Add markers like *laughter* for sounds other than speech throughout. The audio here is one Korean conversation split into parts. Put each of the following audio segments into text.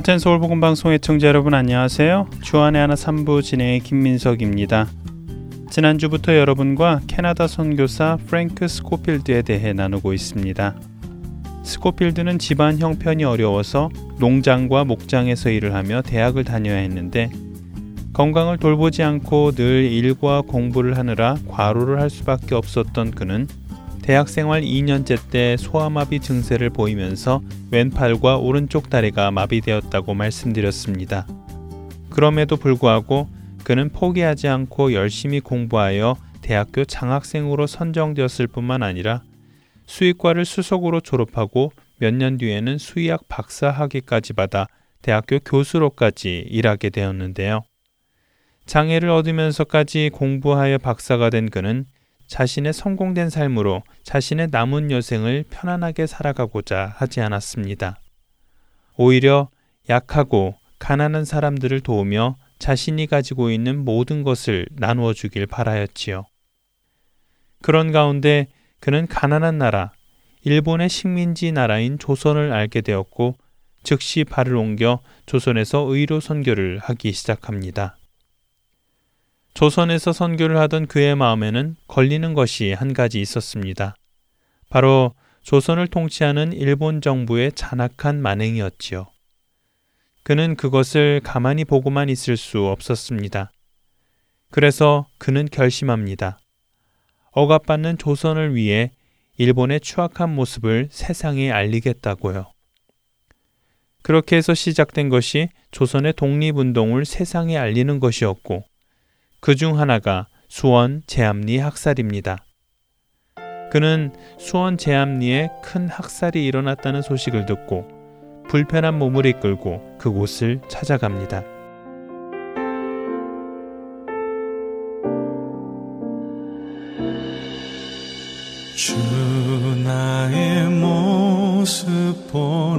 하텐 서울 복음 방송 의청자 여러분 안녕하세요. 주안의 하나 3부 진행의 김민석입니다. 지난주부터 여러분과 캐나다 선교사 프랭크 스코필드에 대해 나누고 있습니다. 스코필드는 집안 형편이 어려워서 농장과 목장에서 일을 하며 대학을 다녀야 했는데 건강을 돌보지 않고 늘 일과 공부를 하느라 과로를 할 수밖에 없었던 그는 대학생활 2년째 때 소아마비 증세를 보이면서 왼팔과 오른쪽 다리가 마비되었다고 말씀드렸습니다. 그럼에도 불구하고 그는 포기하지 않고 열심히 공부하여 대학교 장학생으로 선정되었을 뿐만 아니라 수의과를 수석으로 졸업하고 몇 년 뒤에는 수의학 박사 학위까지 받아 대학교 교수로까지 일하게 되었는데요. 장애를 얻으면서까지 공부하여 박사가 된 그는 자신의 성공된 삶으로 자신의 남은 여생을 편안하게 살아가고자 하지 않았습니다. 오히려 약하고 가난한 사람들을 도우며 자신이 가지고 있는 모든 것을 나누어 주길 바라였지요. 그런 가운데 그는 가난한 나라, 일본의 식민지 나라인 조선을 알게 되었고 즉시 발을 옮겨 조선에서 의료 선교를 하기 시작합니다. 조선에서 선교를 하던 그의 마음에는 걸리는 것이 한 가지 있었습니다. 바로 조선을 통치하는 일본 정부의 잔악한 만행이었지요. 그는 그것을 가만히 보고만 있을 수 없었습니다. 그래서 그는 결심합니다. 억압받는 조선을 위해 일본의 추악한 모습을 세상에 알리겠다고요. 그렇게 해서 시작된 것이 조선의 독립운동을 세상에 알리는 것이었고, 그 중 하나가 수원 제암리 학살입니다. 그는 수원 제암리에 큰 학살이 일어났다는 소식을 듣고 불편한 몸을 이끌고 그곳을 찾아갑니다. 주 나의 모습 보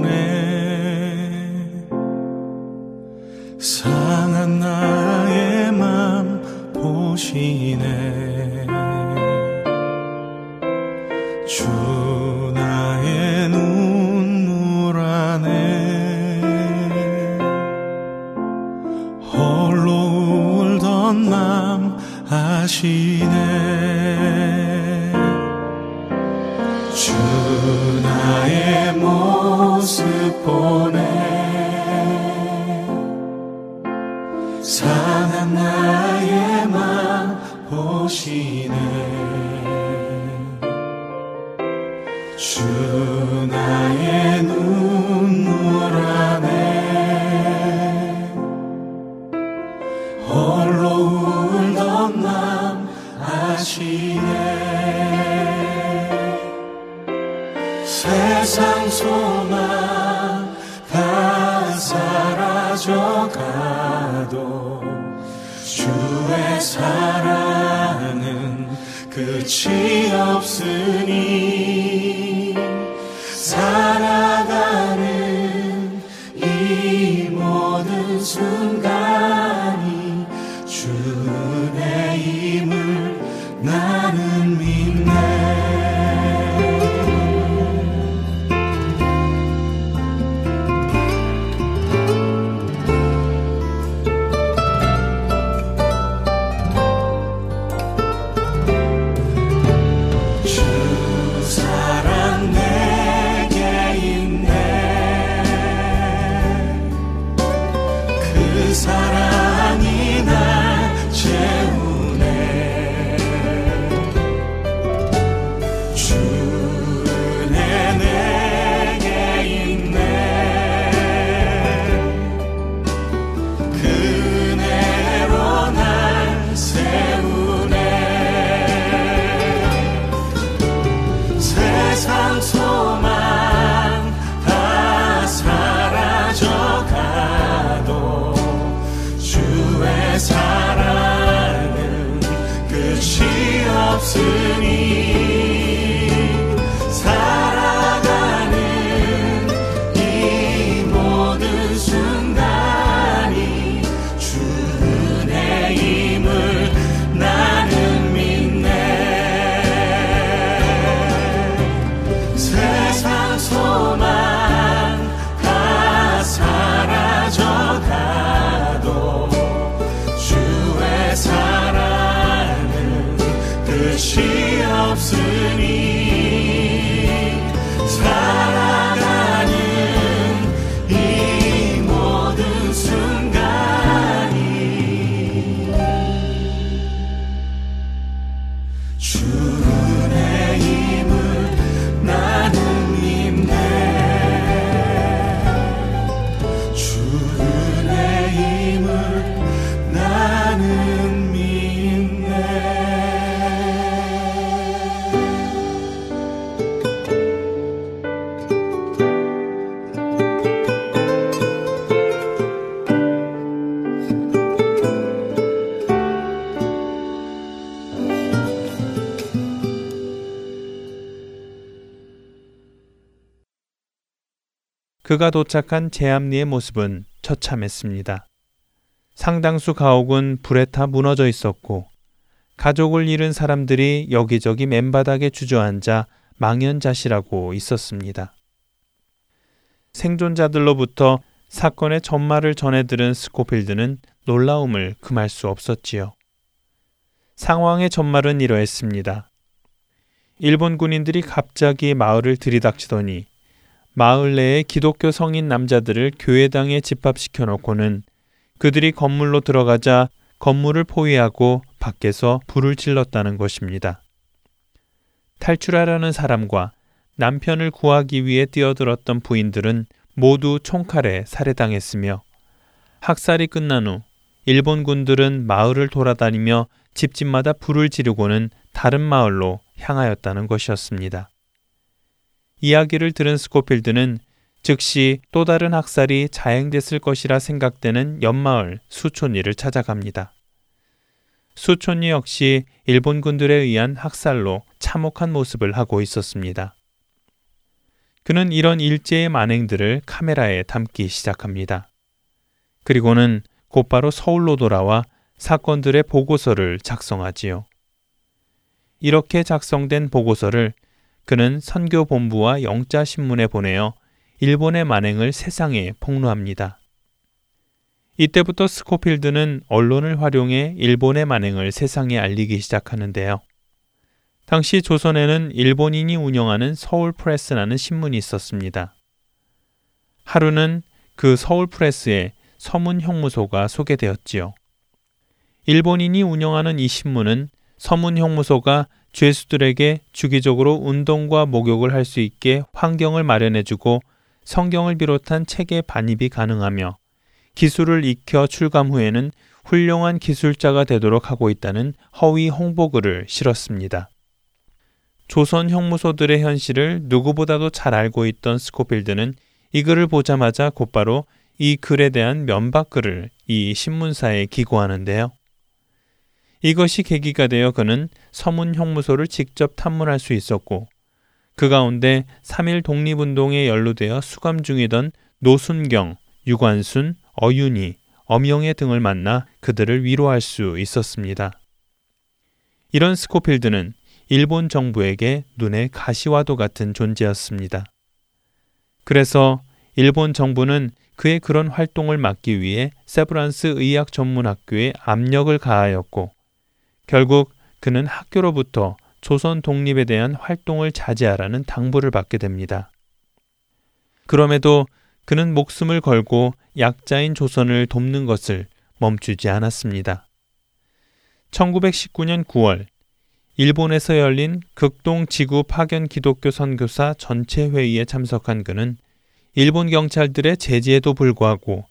그가 도착한 제암리의 모습은 처참했습니다. 상당수 가옥은 불에 타 무너져 있었고 가족을 잃은 사람들이 여기저기 맨바닥에 주저앉아 망연자실하고 있었습니다. 생존자들로부터 사건의 전말을 전해 들은 스코필드는 놀라움을 금할 수 없었지요. 상황의 전말은 이러했습니다. 일본 군인들이 갑자기 마을을 들이닥치더니 마을 내의 기독교 성인 남자들을 교회당에 집합시켜 놓고는 그들이 건물로 들어가자 건물을 포위하고 밖에서 불을 질렀다는 것입니다. 탈출하려는 사람과 남편을 구하기 위해 뛰어들었던 부인들은 모두 총칼에 살해당했으며 학살이 끝난 후 일본 군들은 마을을 돌아다니며 집집마다 불을 지르고는 다른 마을로 향하였다는 것이었습니다. 이야기를 들은 스코필드는 즉시 또 다른 학살이 자행됐을 것이라 생각되는 옆마을 수촌리를 찾아갑니다. 수촌리 역시 일본군들에 의한 학살로 참혹한 모습을 하고 있었습니다. 그는 이런 일제의 만행들을 카메라에 담기 시작합니다. 그리고는 곧바로 서울로 돌아와 사건들의 보고서를 작성하지요. 이렇게 작성된 보고서를 그는 선교본부와 영자신문에 보내어 일본의 만행을 세상에 폭로합니다. 이때부터 스코필드는 언론을 활용해 일본의 만행을 세상에 알리기 시작하는데요. 당시 조선에는 일본인이 운영하는 서울 프레스라는 신문이 있었습니다. 하루는 그 서울 프레스에 서문 형무소가 소개되었지요. 일본인이 운영하는 이 신문은 서문 형무소가 죄수들에게 주기적으로 운동과 목욕을 할 수 있게 환경을 마련해주고 성경을 비롯한 책의 반입이 가능하며 기술을 익혀 출감 후에는 훌륭한 기술자가 되도록 하고 있다는 허위 홍보글을 실었습니다. 조선 형무소들의 현실을 누구보다도 잘 알고 있던 스코필드는 이 글을 보자마자 곧바로 이 글에 대한 면박글을 이 신문사에 기고하는데요. 이것이 계기가 되어 그는 서문 형무소를 직접 탐문할 수 있었고 그 가운데 3일 독립운동에 연루되어 수감 중이던 노순경, 유관순, 어윤희, 엄영애 등을 만나 그들을 위로할 수 있었습니다. 이런 스코필드는 일본 정부에게 눈에 가시와도 같은 존재였습니다. 그래서 일본 정부는 그의 그런 활동을 막기 위해 세브란스 의학 전문 학교에 압력을 가하였고 결국 그는 학교로부터 조선 독립에 대한 활동을 자제하라는 당부를 받게 됩니다. 그럼에도 그는 목숨을 걸고 약자인 조선을 돕는 것을 멈추지 않았습니다. 1919년 9월 일본에서 열린 극동 지구 파견 기독교 선교사 전체 회의에 참석한 그는 일본 경찰들의 제지에도 불구하고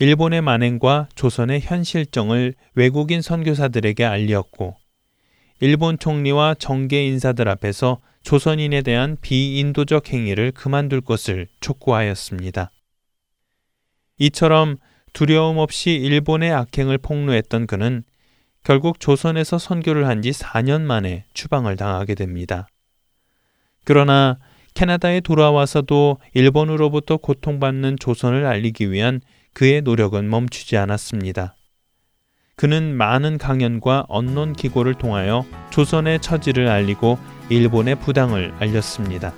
일본의 만행과 조선의 현실정을 외국인 선교사들에게 알렸고 일본 총리와 정계 인사들 앞에서 조선인에 대한 비인도적 행위를 그만둘 것을 촉구하였습니다. 이처럼 두려움 없이 일본의 악행을 폭로했던 그는 결국 조선에서 선교를 한 지 4년 만에 추방을 당하게 됩니다. 그러나 캐나다에 돌아와서도 일본으로부터 고통받는 조선을 알리기 위한 그의 노력은 멈추지 않았습니다. 그는 많은 강연과 언론 기고를 통하여 조선의 처지를 알리고 일본의 부당을 알렸습니다.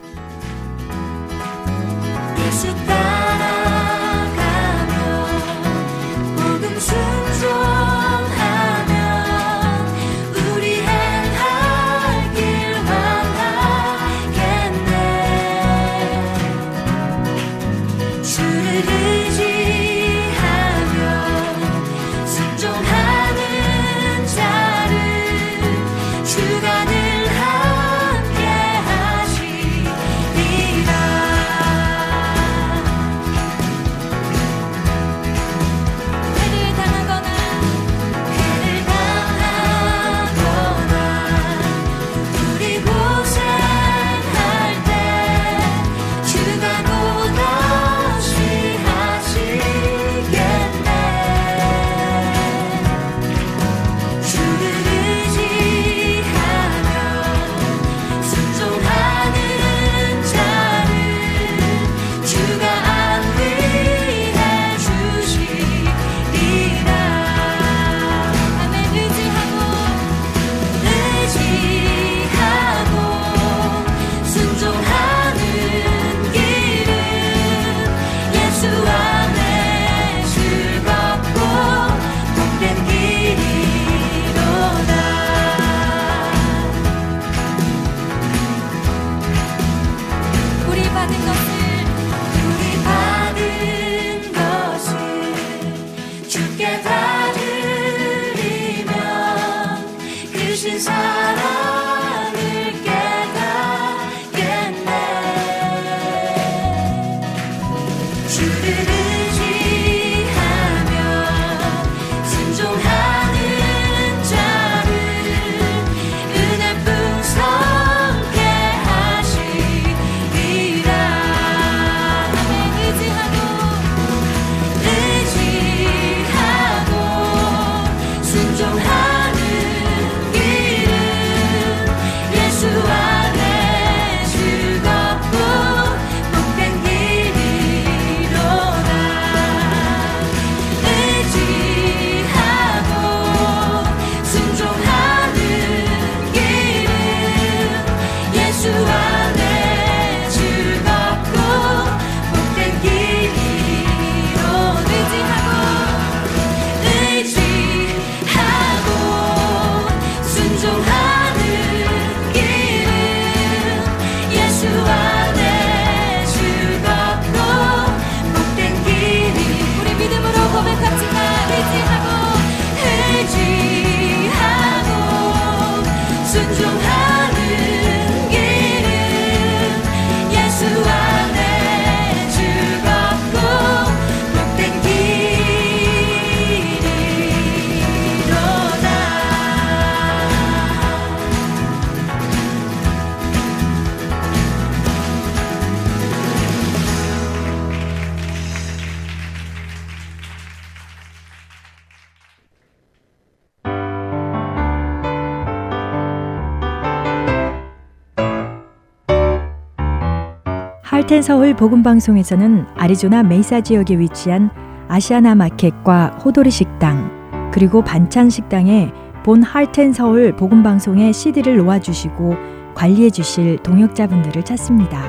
할텐 서울 복음 방송에서는 아리조나 메이사 지역에 위치한 아시아나 마켓과 호도리 식당 그리고 반찬 식당에 본 할텐 서울 복음 방송의 CD를 놓아 주시고 관리해 주실 동역자분들을 찾습니다.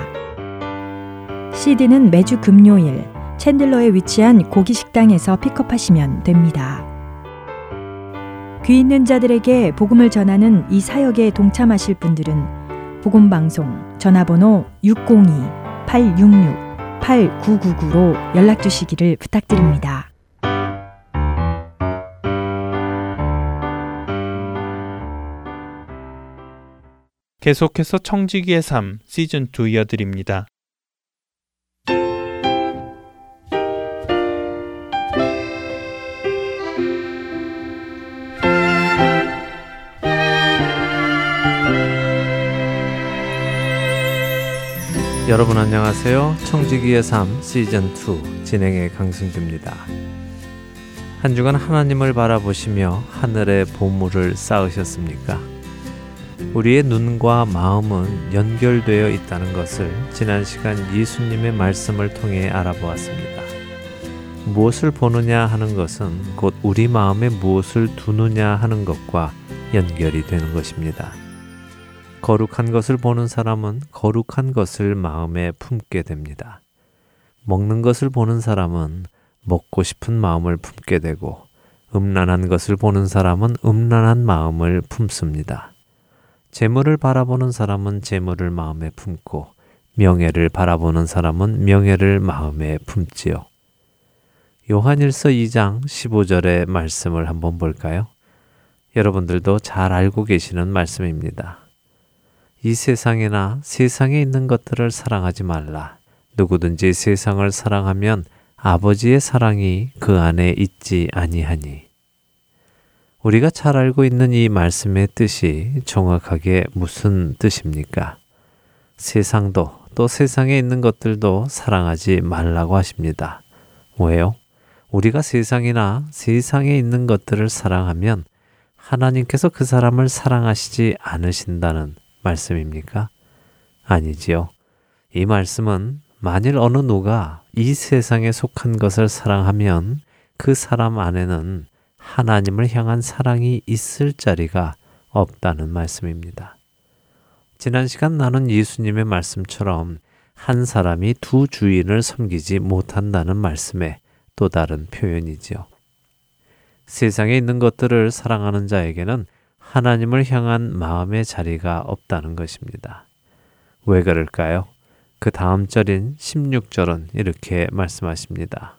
CD는 매주 금요일 챈들러에 위치한 고기 식당에서 픽업하시면 됩니다. 귀 있는 자들에게 복음을 전하는 이 사역에 동참하실 분들은 복음 방송 전화번호 602-866-8999로 연락 주시기를 부탁드립니다. 계속해서 청지기의 삶 시즌 2 이어드립니다. 여러분 안녕하세요. 청지기의 삶 시즌 2 진행의 강승규입니다. 한 주간 하나님을 바라보시며 하늘의 보물을 쌓으셨습니까? 우리의 눈과 마음은 연결되어 있다는 것을 지난 시간 예수님의 말씀을 통해 알아보았습니다. 무엇을 보느냐 하는 것은 곧 우리 마음에 무엇을 두느냐 하는 것과 연결이 되는 것입니다. 거룩한 것을 보는 사람은 거룩한 것을 마음에 품게 됩니다. 먹는 것을 보는 사람은 먹고 싶은 마음을 품게 되고, 음란한 것을 보는 사람은 음란한 마음을 품습니다. 재물을 바라보는 사람은 재물을 마음에 품고, 명예를 바라보는 사람은 명예를 마음에 품지요. 요한일서 2장 15절의 말씀을 한번 볼까요? 여러분들도 잘 알고 계시는 말씀입니다. 이 세상이나 세상에 있는 것들을 사랑하지 말라. 누구든지 세상을 사랑하면 아버지의 사랑이 그 안에 있지 아니하니. 우리가 잘 알고 있는 이 말씀의 뜻이 정확하게 무슨 뜻입니까? 세상도 또 세상에 있는 것들도 사랑하지 말라고 하십니다. 왜요? 우리가 세상이나 세상에 있는 것들을 사랑하면 하나님께서 그 사람을 사랑하시지 않으신다는 말씀입니까? 아니지요. 이 말씀은 만일 어느 누가 이 세상에 속한 것을 사랑하면 그 사람 안에는 하나님을 향한 사랑이 있을 자리가 없다는 말씀입니다. 지난 시간 나눈 예수님의 말씀처럼 한 사람이 두 주인을 섬기지 못한다는 말씀의 또 다른 표현이지요. 세상에 있는 것들을 사랑하는 자에게는 하나님을 향한 마음의 자리가 없다는 것입니다. 왜 그럴까요? 그 다음 절인 16절은 이렇게 말씀하십니다.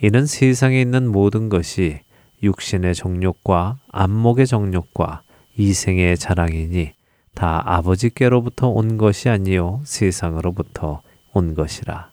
이는 세상에 있는 모든 것이 육신의 정욕과 안목의 정욕과 이생의 자랑이니 다 아버지께로부터 온 것이 아니요 세상으로부터 온 것이라.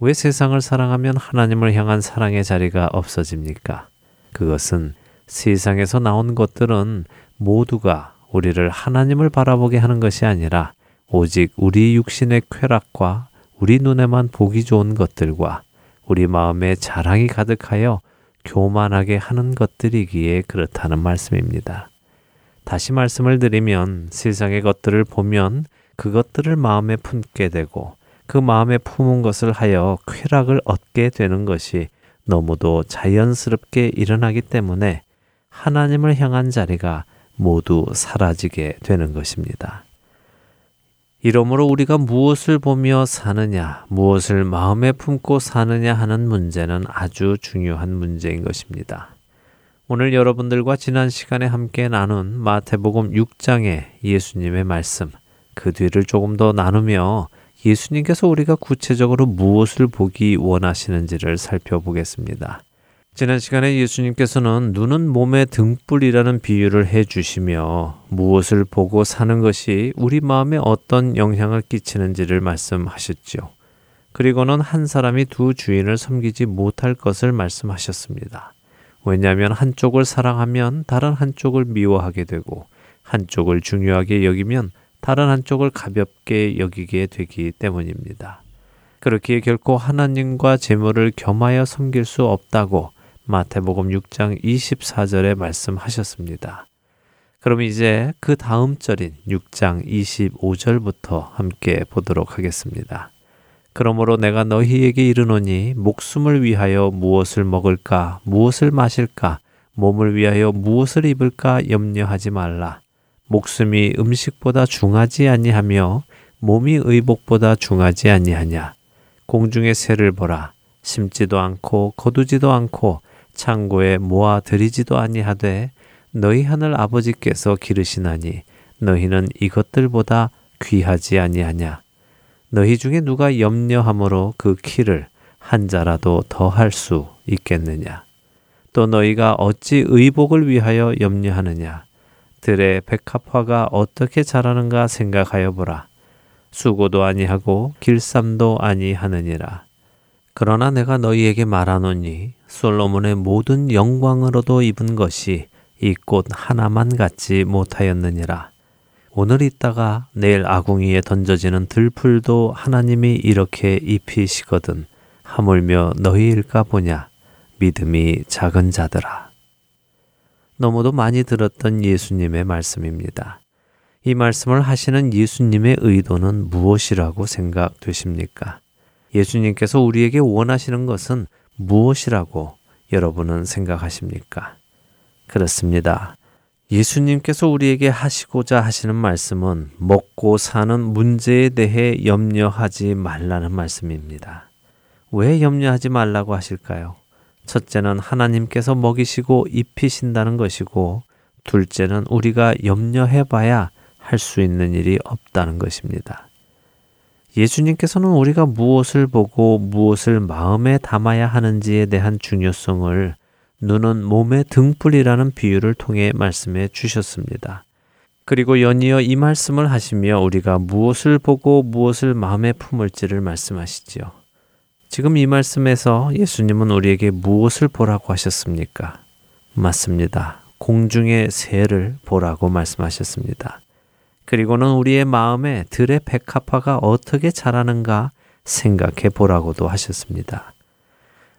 왜 세상을 사랑하면 하나님을 향한 사랑의 자리가 없어집니까? 그것은 세상에서 나온 것들은 모두가 우리를 하나님을 바라보게 하는 것이 아니라 오직 우리 육신의 쾌락과 우리 눈에만 보기 좋은 것들과 우리 마음에 자랑이 가득하여 교만하게 하는 것들이기에 그렇다는 말씀입니다. 다시 말씀을 드리면 세상의 것들을 보면 그것들을 마음에 품게 되고 그 마음에 품은 것을 하여 쾌락을 얻게 되는 것이 너무도 자연스럽게 일어나기 때문에 하나님을 향한 자리가 모두 사라지게 되는 것입니다. 이러므로 우리가 무엇을 보며 사느냐, 무엇을 마음에 품고 사느냐 하는 문제는 아주 중요한 문제인 것입니다. 오늘 여러분들과 지난 시간에 함께 나눈 마태복음 6장의 예수님의 말씀, 그 뒤를 조금 더 나누며 예수님께서 우리가 구체적으로 무엇을 보기 원하시는지를 살펴보겠습니다. 지난 시간에 예수님께서는 눈은 몸의 등불이라는 비유를 해 주시며 무엇을 보고 사는 것이 우리 마음에 어떤 영향을 끼치는지를 말씀하셨지요. 그리고는 한 사람이 두 주인을 섬기지 못할 것을 말씀하셨습니다. 왜냐하면 한쪽을 사랑하면 다른 한쪽을 미워하게 되고 한쪽을 중요하게 여기면 다른 한쪽을 가볍게 여기게 되기 때문입니다. 그렇기에 결코 하나님과 재물을 겸하여 섬길 수 없다고 마태복음 6장 24절에 말씀하셨습니다. 그럼 이제 그 다음 절인 6장 25절부터 함께 보도록 하겠습니다. 그러므로 내가 너희에게 이르노니 목숨을 위하여 무엇을 먹을까 무엇을 마실까 몸을 위하여 무엇을 입을까 염려하지 말라. 목숨이 음식보다 중하지 아니하며 몸이 의복보다 중하지 아니하냐. 공중의 새를 보라. 심지도 않고 거두지도 않고 창고에 모아 들이지도 아니하되 너희 하늘 아버지께서 기르시나니 너희는 이것들보다 귀하지 아니하냐. 너희 중에 누가 염려함으로 그 키를 한 자라도 더 할 수 있겠느냐? 또 너희가 어찌 의복을 위하여 염려하느냐? 들의 백합화가 어떻게 자라는가 생각하여 보라. 수고도 아니하고 길쌈도 아니하느니라. 그러나 내가 너희에게 말하노니 솔로몬의 모든 영광으로도 입은 것이 이 꽃 하나만 갖지 못하였느니라. 오늘 있다가 내일 아궁이에 던져지는 들풀도 하나님이 이렇게 입히시거든 하물며 너희일까 보냐 믿음이 작은 자들아. 너무도 많이 들었던 예수님의 말씀입니다. 이 말씀을 하시는 예수님의 의도는 무엇이라고 생각되십니까? 예수님께서 우리에게 원하시는 것은 무엇이라고 여러분은 생각하십니까? 그렇습니다. 예수님께서 우리에게 하시고자 하시는 말씀은 먹고 사는 문제에 대해 염려하지 말라는 말씀입니다. 왜 염려하지 말라고 하실까요? 첫째는 하나님께서 먹이시고 입히신다는 것이고, 둘째는 우리가 염려해 봐야 할 수 있는 일이 없다는 것입니다. 예수님께서는 우리가 무엇을 보고 무엇을 마음에 담아야 하는지에 대한 중요성을 눈은 몸의 등불이라는 비유를 통해 말씀해 주셨습니다. 그리고 연이어 이 말씀을 하시며 우리가 무엇을 보고 무엇을 마음에 품을지를 말씀하시지요. 지금 이 말씀에서 예수님은 우리에게 무엇을 보라고 하셨습니까? 맞습니다. 공중의 새를 보라고 말씀하셨습니다. 그리고는 우리의 마음에 들의 백합화가 어떻게 자라는가 생각해 보라고도 하셨습니다.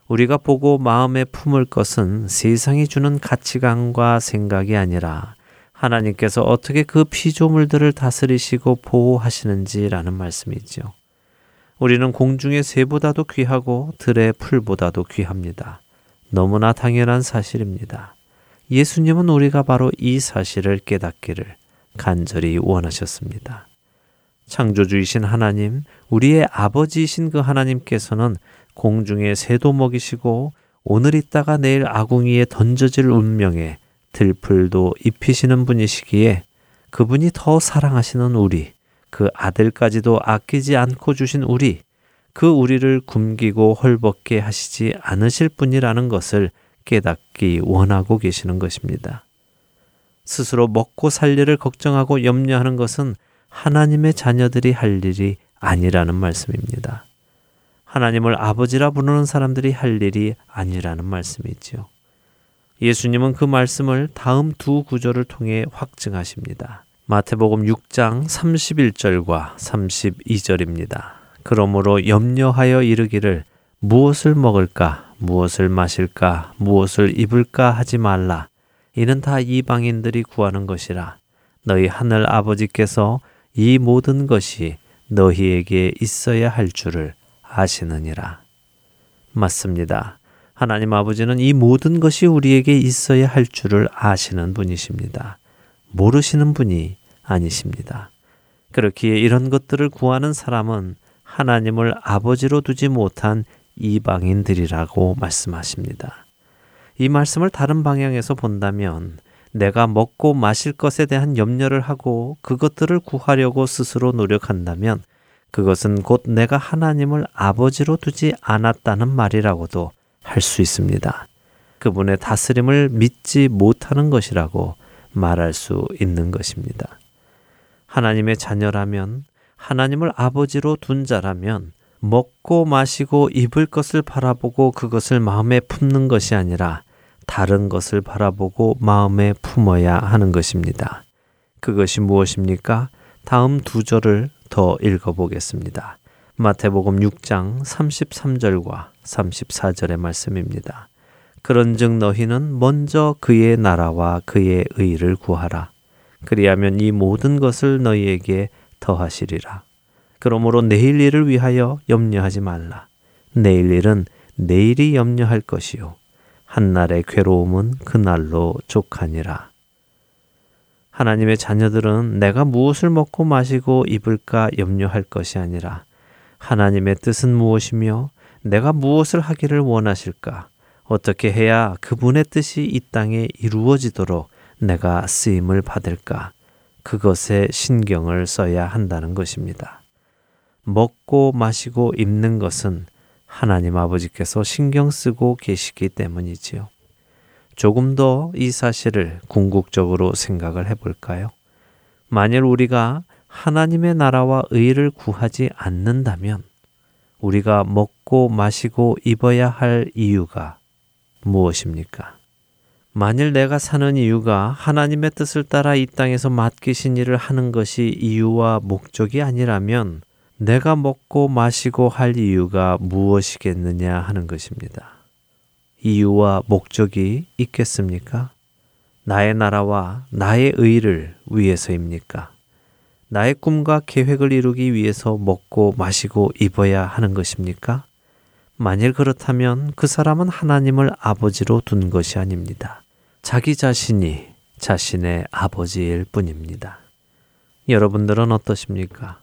우리가 보고 마음에 품을 것은 세상이 주는 가치관과 생각이 아니라 하나님께서 어떻게 그 피조물들을 다스리시고 보호하시는지라는 말씀이죠. 우리는 공중의 새보다도 귀하고 들의 풀보다도 귀합니다. 너무나 당연한 사실입니다. 예수님은 우리가 바로 이 사실을 깨닫기를 간절히 원하셨습니다. 창조주이신 하나님, 우리의 아버지이신 그 하나님께서는 공중에 새도 먹이시고 오늘 있다가 내일 아궁이에 던져질 운명에 들풀도 입히시는 분이시기에 그분이 더 사랑하시는 우리, 그 아들까지도 아끼지 않고 주신 우리, 그 우리를 굶기고 헐벗게 하시지 않으실 분이라는 것을 깨닫기 원하고 계시는 것입니다. 스스로 먹고 살 일을 걱정하고 염려하는 것은 하나님의 자녀들이 할 일이 아니라는 말씀입니다. 하나님을 아버지라 부르는 사람들이 할 일이 아니라는 말씀이지요. 예수님은 그 말씀을 다음 두 구절을 통해 확증하십니다. 마태복음 6장 31절과 32절입니다. 그러므로 염려하여 이르기를 무엇을 먹을까, 무엇을 마실까, 무엇을 입을까 하지 말라. 이는 다 이방인들이 구하는 것이라. 너희 하늘 아버지께서 이 모든 것이 너희에게 있어야 할 줄을 아시느니라. 맞습니다. 하나님 아버지는 이 모든 것이 우리에게 있어야 할 줄을 아시는 분이십니다. 모르시는 분이 아니십니다. 그렇기에 이런 것들을 구하는 사람은 하나님을 아버지로 두지 못한 이방인들이라고 말씀하십니다. 이 말씀을 다른 방향에서 본다면 내가 먹고 마실 것에 대한 염려를 하고 그것들을 구하려고 스스로 노력한다면 그것은 곧 내가 하나님을 아버지로 두지 않았다는 말이라고도 할 수 있습니다. 그분의 다스림을 믿지 못하는 것이라고 말할 수 있는 것입니다. 하나님의 자녀라면 하나님을 아버지로 둔 자라면 먹고 마시고 입을 것을 바라보고 그것을 마음에 품는 것이 아니라 다른 것을 바라보고 마음에 품어야 하는 것입니다. 그것이 무엇입니까? 다음 두 절을 더 읽어보겠습니다. 마태복음 6장 33절과 34절의 말씀입니다. 그런즉 너희는 먼저 그의 나라와 그의 의를 구하라. 그리하면 이 모든 것을 너희에게 더하시리라. 그러므로 내일 일을 위하여 염려하지 말라. 내일 일은 내일이 염려할 것이요. 한날의 괴로움은 그날로 족하니라. 하나님의 자녀들은 내가 무엇을 먹고 마시고 입을까 염려할 것이 아니라 하나님의 뜻은 무엇이며 내가 무엇을 하기를 원하실까? 어떻게 해야 그분의 뜻이 이 땅에 이루어지도록 내가 쓰임을 받을까? 그것에 신경을 써야 한다는 것입니다. 먹고 마시고 입는 것은 하나님 아버지께서 신경 쓰고 계시기 때문이지요. 조금 더 이 사실을 궁극적으로 생각을 해볼까요? 만일 우리가 하나님의 나라와 의를 구하지 않는다면 우리가 먹고 마시고 입어야 할 이유가 무엇입니까? 만일 내가 사는 이유가 하나님의 뜻을 따라 이 땅에서 맡기신 일을 하는 것이 이유와 목적이 아니라면 내가 먹고 마시고 할 이유가 무엇이겠느냐 하는 것입니다. 이유와 목적이 있겠습니까? 나의 나라와 나의 의를 위해서입니까? 나의 꿈과 계획을 이루기 위해서 먹고 마시고 입어야 하는 것입니까? 만일 그렇다면 그 사람은 하나님을 아버지로 둔 것이 아닙니다. 자기 자신이 자신의 아버지일 뿐입니다. 여러분들은 어떠십니까?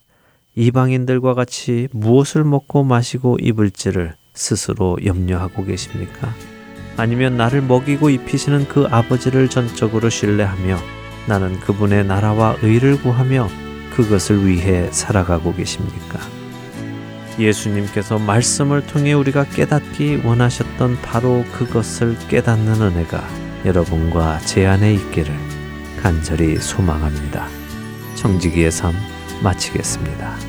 이방인들과 같이 무엇을 먹고 마시고 입을지를 스스로 염려하고 계십니까? 아니면 나를 먹이고 입히시는 그 아버지를 전적으로 신뢰하며 나는 그분의 나라와 의를 구하며 그것을 위해 살아가고 계십니까? 예수님께서 말씀을 통해 우리가 깨닫기 원하셨던 바로 그것을 깨닫는 은혜가 여러분과 제 안에 있기를 간절히 소망합니다. 청지기의 삶 마치겠습니다.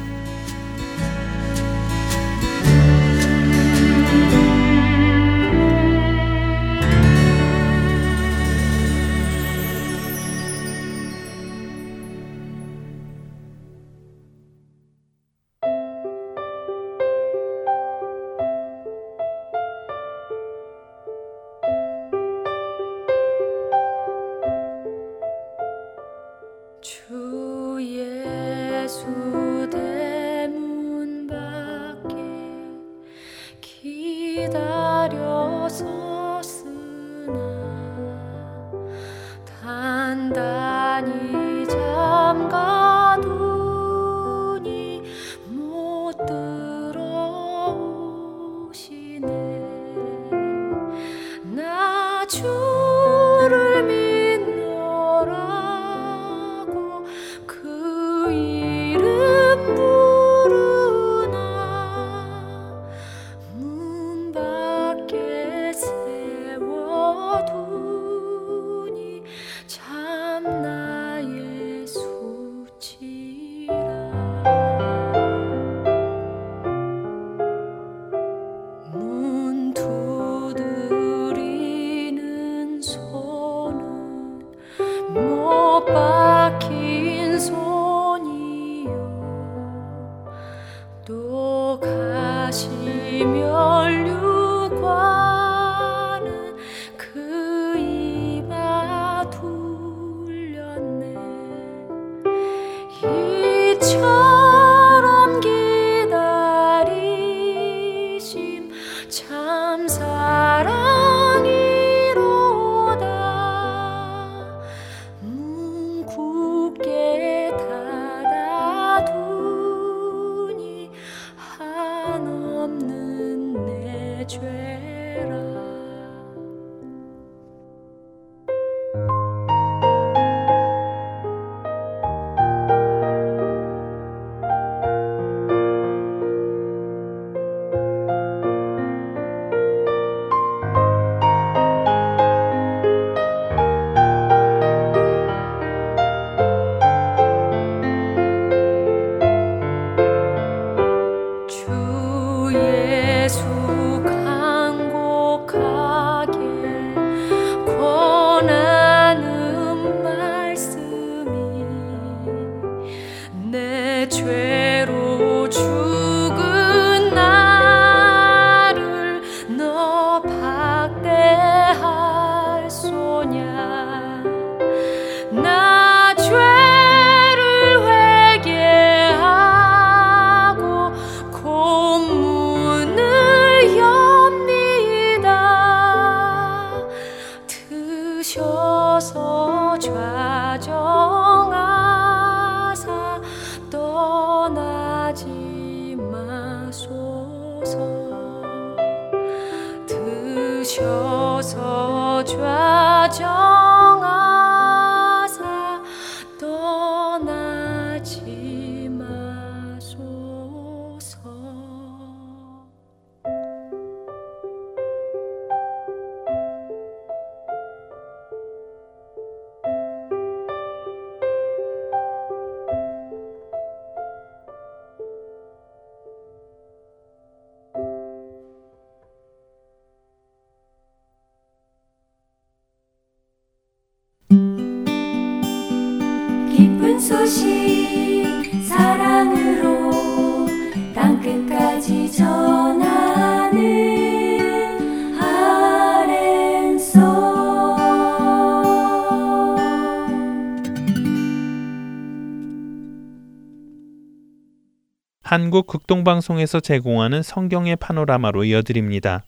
한국 극동방송에서 제공하는 성경의 파노라마로 이어드립니다.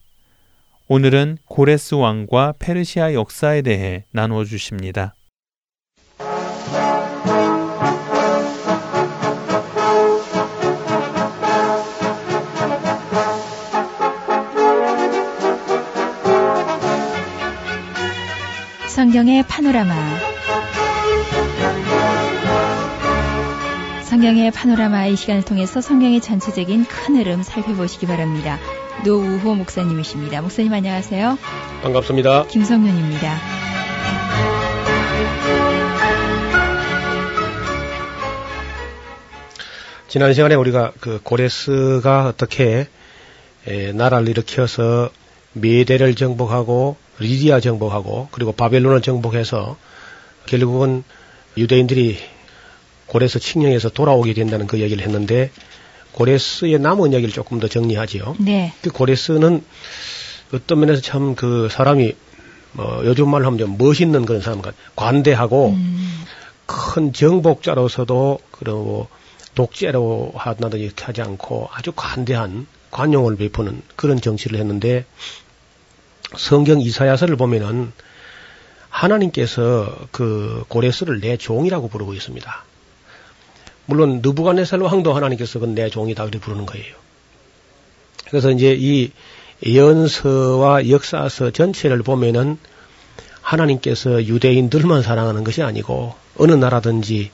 오늘은 고레스 왕과 페르시아 역사에 대해 나누어 주십니다. 성경의 파노라마. 성경의 파노라마 이 시간을 통해서 성경의 전체적인 큰 흐름 살펴보시기 바랍니다. 노우호 목사님이십니다. 목사님 안녕하세요. 반갑습니다. 김성윤입니다. 지난 시간에 우리가 그 고레스가 어떻게 에, 나라를 일으켜서 메대를 정복하고 리디아 정복하고 그리고 바벨론을 정복해서 결국은 유대인들이 고레스 칙령에서 돌아오게 된다는 그 얘기를 했는데 고레스의 남은 얘기를 조금 더 정리하지요. 네. 그 고레스는 어떤 면에서 참 그 사람이 뭐 요즘 말로 하면 좀 멋있는 그런 사람 같 관대하고 음, 큰 정복자로서도 그리고 뭐 독재로 이렇게 하지 않고 아주 관대한 관용을 베푸는 그런 정치를 했는데 성경 이사야서를 보면은 하나님께서 그 고레스를 내 종이라고 부르고 있습니다. 물론 느부갓네살 왕도 하나님께서 그건 내 종이다 그렇게 부르는 거예요. 그래서 이제 이 예언서와 역사서 전체를 보면은 하나님께서 유대인들만 사랑하는 것이 아니고 어느 나라든지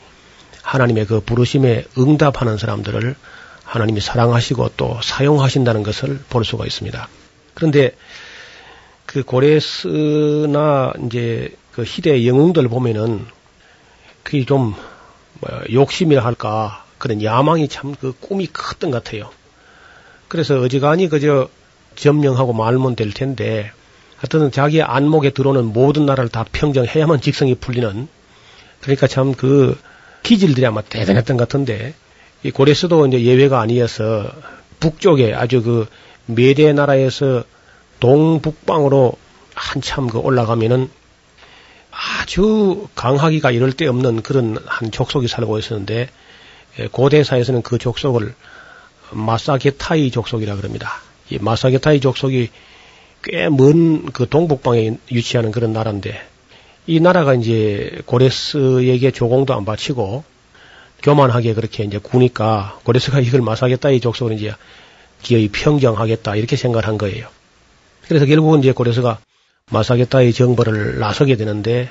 하나님의 그 부르심에 응답하는 사람들을 하나님이 사랑하시고 또 사용하신다는 것을 볼 수가 있습니다. 그런데 그 고레스나 이제 그 희대의 영웅들 보면은 그게 좀뭐 욕심이라 할까 그런 야망이 참 그 꿈이 컸던 것 같아요. 그래서 어지간히 그저 점령하고 말면 될 텐데 하여튼 자기 안목에 들어오는 모든 나라를 다 평정해야만 직성이 풀리는 그러니까 참 그 기질들이 아마 대단했던 것 같은데 이 고레스도 이제 예외가 아니어서 북쪽에 아주 그 메대 나라에서 동북방으로 한참 그 올라가면은 아주 강하기가 이럴 데 없는 그런 한 족속이 살고 있었는데 에, 고대사에서는 그 족속을 마사게타이 족속이라 그럽니다. 이 마사게타이 족속이 꽤 먼 그 동북방에 위치하는 그런 나라인데 이 나라가 이제 고레스에게 조공도 안 바치고 교만하게 그렇게 이제 구니까 고레스가 이걸 마사게타이 족속을 이제 기어이 평정하겠다 이렇게 생각을 한 거예요. 그래서 결국은 이제 고레스가 마사게타이 정벌을 나서게 되는데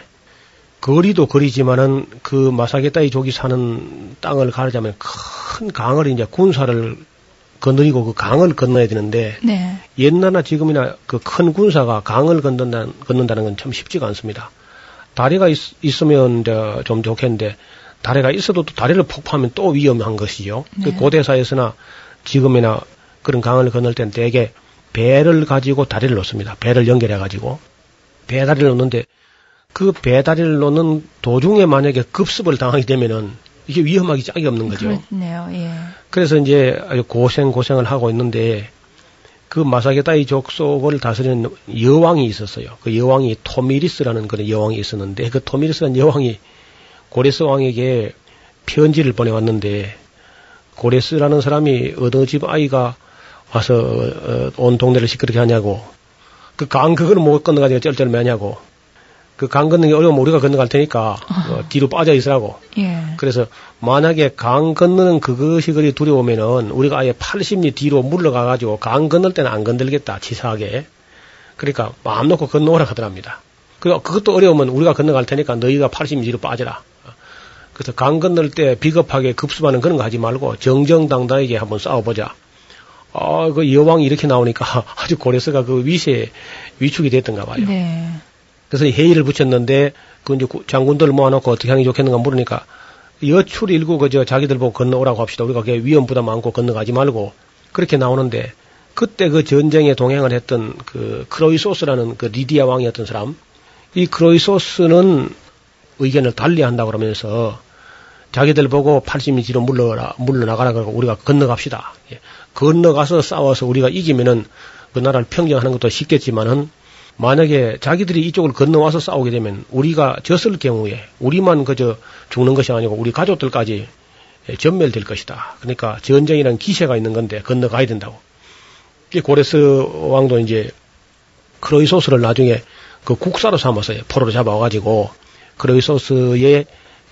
거리도 거리지만은 그 마사게타이 족이 사는 땅을 가르자면 큰 강을 이제 군사를 건너리고 그 강을 건너야 되는데 네. 옛날이나 지금이나 그 큰 군사가 강을 건넌다는, 건넌다는 건 참 쉽지가 않습니다. 다리가 있, 있으면 이제 좀 좋겠는데 다리가 있어도 또 다리를 폭파하면 또 위험한 것이죠. 그 네. 고대사에서나 지금이나 그런 강을 건널 땐 대개 배를 가지고 다리를 놓습니다. 배를 연결해 가지고 배다리를 놓는데 그 배다리를 놓는 도중에 만약에 급습을 당하게 되면은 이게 위험하기 짝이 없는 거죠. 그렇네요. 예. 그래서 이제 아주 고생 고생을 하고 있는데 그 마사게다이 족속을 다스리는 여왕이 있었어요. 그 여왕이 토미리스라는 그런 여왕이 있었는데 그 토미리스라는 여왕이 고레스 왕에게 편지를 보내왔는데 고레스라는 사람이 어느 집 아이가 와서 어, 온 동네를 시끄럽게 하냐고 그 강 그걸 못 건너가지고 쩔쩔매냐고 그강 건너기 어려우면 우리가 건너갈 테니까 어, 뒤로 빠져 있으라고 예. 그래서 만약에 강 건너는 그것이 그리 두려우면은 우리가 아예 80리 뒤로 물러가가지고 강 건널 때는 안 건들겠다 치사하게 그러니까 마음 놓고 건너오라 하더랍니다. 그 그것도 어려우면 우리가 건너갈 테니까 너희가 80미 뒤로 빠져라. 그래서 강 건널 때 비겁하게 급습하는 그런 거 하지 말고 정정당당하게 한번 싸워보자. 아, 그 여왕이 이렇게 나오니까 *laughs* 아주 고려서가 그 위세 위축이 됐던가 봐요. 네. 그래서 회의를 붙였는데 그 이제 장군들을 모아놓고 어떻게 하는 게 좋겠는가 물으니까 여출 일구 그저 자기들 보고 건너오라고 합시다. 우리가 그 위험 부담 안고 건너가지 말고 그렇게 나오는데 그때 그 전쟁에 동행을 했던 그 크로이소스라는 그 리디아 왕이었던 사람 이 크로이소스는 의견을 달리 한다고 그러면서 자기들 보고 80미 뒤로 물러라, 물러나가라 그러고 우리가 건너갑시다. 예. 건너가서 싸워서 우리가 이기면은 그 나라를 평정하는 것도 쉽겠지만은 만약에 자기들이 이쪽을 건너와서 싸우게 되면 우리가 졌을 경우에 우리만 그저 죽는 것이 아니고 우리 가족들까지 전멸될 것이다. 그러니까 전쟁이란 기세가 있는 건데 건너가야 된다고. 고레스 왕도 이제 크로이소스를 나중에 그 국사로 삼아서 포로로 잡아와가지고 크로이소스의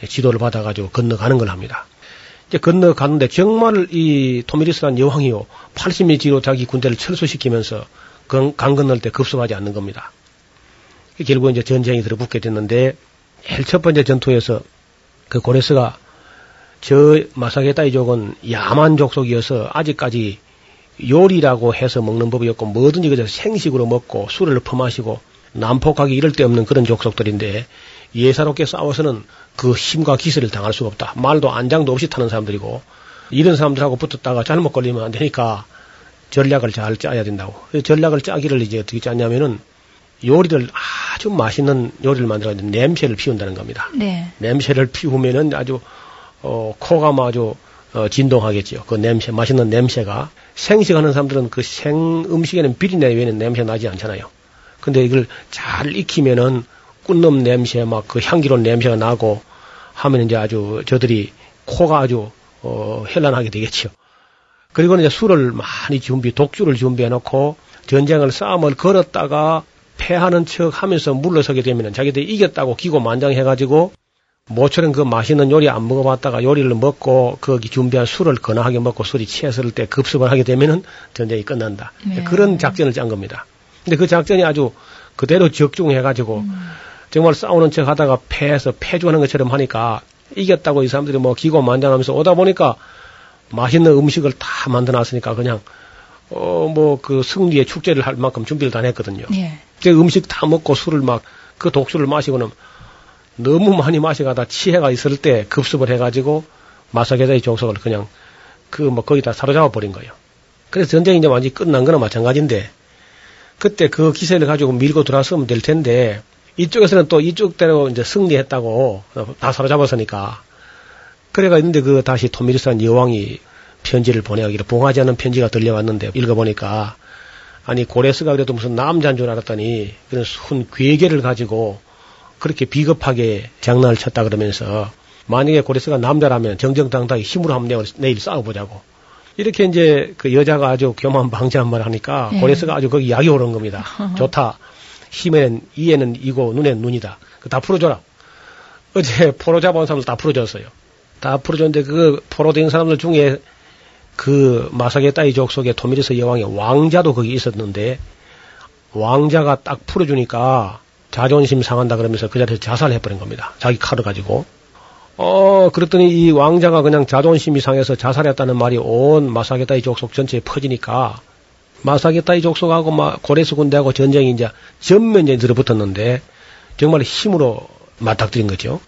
지도를 받아가지고 건너가는 걸 합니다. 이제 건너가는데 정말 이 토미리스란 여왕이요 80일 뒤로 자기 군대를 철수시키면서 강 건널 때 급습하지 않는 겁니다. 결국 이제 전쟁이 들어붙게 됐는데 제일 첫 번째 전투에서 그 고레스가 저 마사게타 이족은 야만 족속이어서 아직까지 요리라고 해서 먹는 법이었고 뭐든지 그저 생식으로 먹고 술을 퍼마시고 난폭하게 이럴 데 없는 그런 족속들인데 예사롭게 싸워서는 그 힘과 기세를 당할 수가 없다. 말도 안장도 없이 타는 사람들이고 이런 사람들하고 붙었다가 잘못 걸리면 안 되니까 전략을 잘 짜야 된다고. 전략을 짜기를 이제 어떻게 짰냐면은 요리를 아주 맛있는 요리를 만들어가지고 냄새를 피운다는 겁니다. 네. 냄새를 피우면은 아주 어 코가 뭐 아주 어, 진동하겠죠. 그 냄새, 맛있는 냄새가 생식하는 사람들은 그 생 음식에는 비린내 외에는 냄새 나지 않잖아요. 근데 이걸 잘 익히면은 꿀놈 냄새 막 그 향기로운 냄새가 나고 하면 이제 아주 저들이 코가 아주 어 현란하게 되겠죠. 그리고 이제 술을 많이 준비, 독주를 준비해 놓고 전쟁을 싸움을 걸었다가 패하는 척 하면서 물러서게 되면 자기들이 이겼다고 기고만장해 가지고 모처럼 그 맛있는 요리 안 먹어봤다가 요리를 먹고 거기 준비한 술을 거나하게 먹고 술이 취했을 때 급습을 하게 되면은 전쟁이 끝난다. 네. 그런 작전을 짠 겁니다. 근데 그 작전이 아주 그대로 적중해가지고 음. 정말 싸우는 척 하다가 패해서 패주하는 것처럼 하니까 이겼다고 이 사람들이 뭐 기고만장하면서 오다 보니까 맛있는 음식을 다 만들어놨으니까 그냥 어 뭐 그 승리의 축제를 할 만큼 준비를 다 했거든요. 예. 그 음식 다 먹고 술을 막 그 독주를 마시고는 너무 많이 마시가다 치해가 있을 때 급습을 해가지고 마사게다의 족속을 그냥 그 뭐 거기다 사로잡아 버린 거예요. 그래서 전쟁이 이제 완전히 끝난 거나 마찬가지인데 그때 그 기세를 가지고 밀고 들어왔으면 될 텐데 이쪽에서는 또 이쪽대로 이제 승리했다고 다 사로잡았으니까 그래가 있는데 그 다시 토미르산 여왕이 편지를 보내기를 봉하지 않은 편지가 들려왔는데 읽어보니까 아니 고레스가 그래도 무슨 남자인 줄 알았더니 그런 순 괴계를 가지고 그렇게 비겁하게 장난을 쳤다 그러면서 만약에 고레스가 남자라면 정정당당히 힘으로 한번 내일, 싸워보자고 이렇게 이제 그 여자가 아주 교만방지한 말 하니까 네. 고레스가 아주 거기 약이 오른 겁니다. *laughs* 좋다. 힘에는 이에는 이고 눈에는 눈이다. 그다 풀어줘라. 어제 포로 잡아온 사람들 다 풀어줬어요. 다 풀어줬는데 그 포로 된 사람들 중에 그 마사게타이 족속의 토미리스 여왕의 왕자도 거기 있었는데 왕자가 딱 풀어주니까 자존심 상한다 그러면서 그 자리에서 자살해버린 겁니다. 자기 칼을 가지고. 어, 그랬더니 이 왕자가 그냥 자존심이 상해서 자살했다는 말이 온 마사게타이 족속 전체에 퍼지니까 마사게타이 족속하고 막 고레스 군대하고 전쟁이 이제 전면전에 들어붙었는데 정말 힘으로 맞닥뜨린 거죠.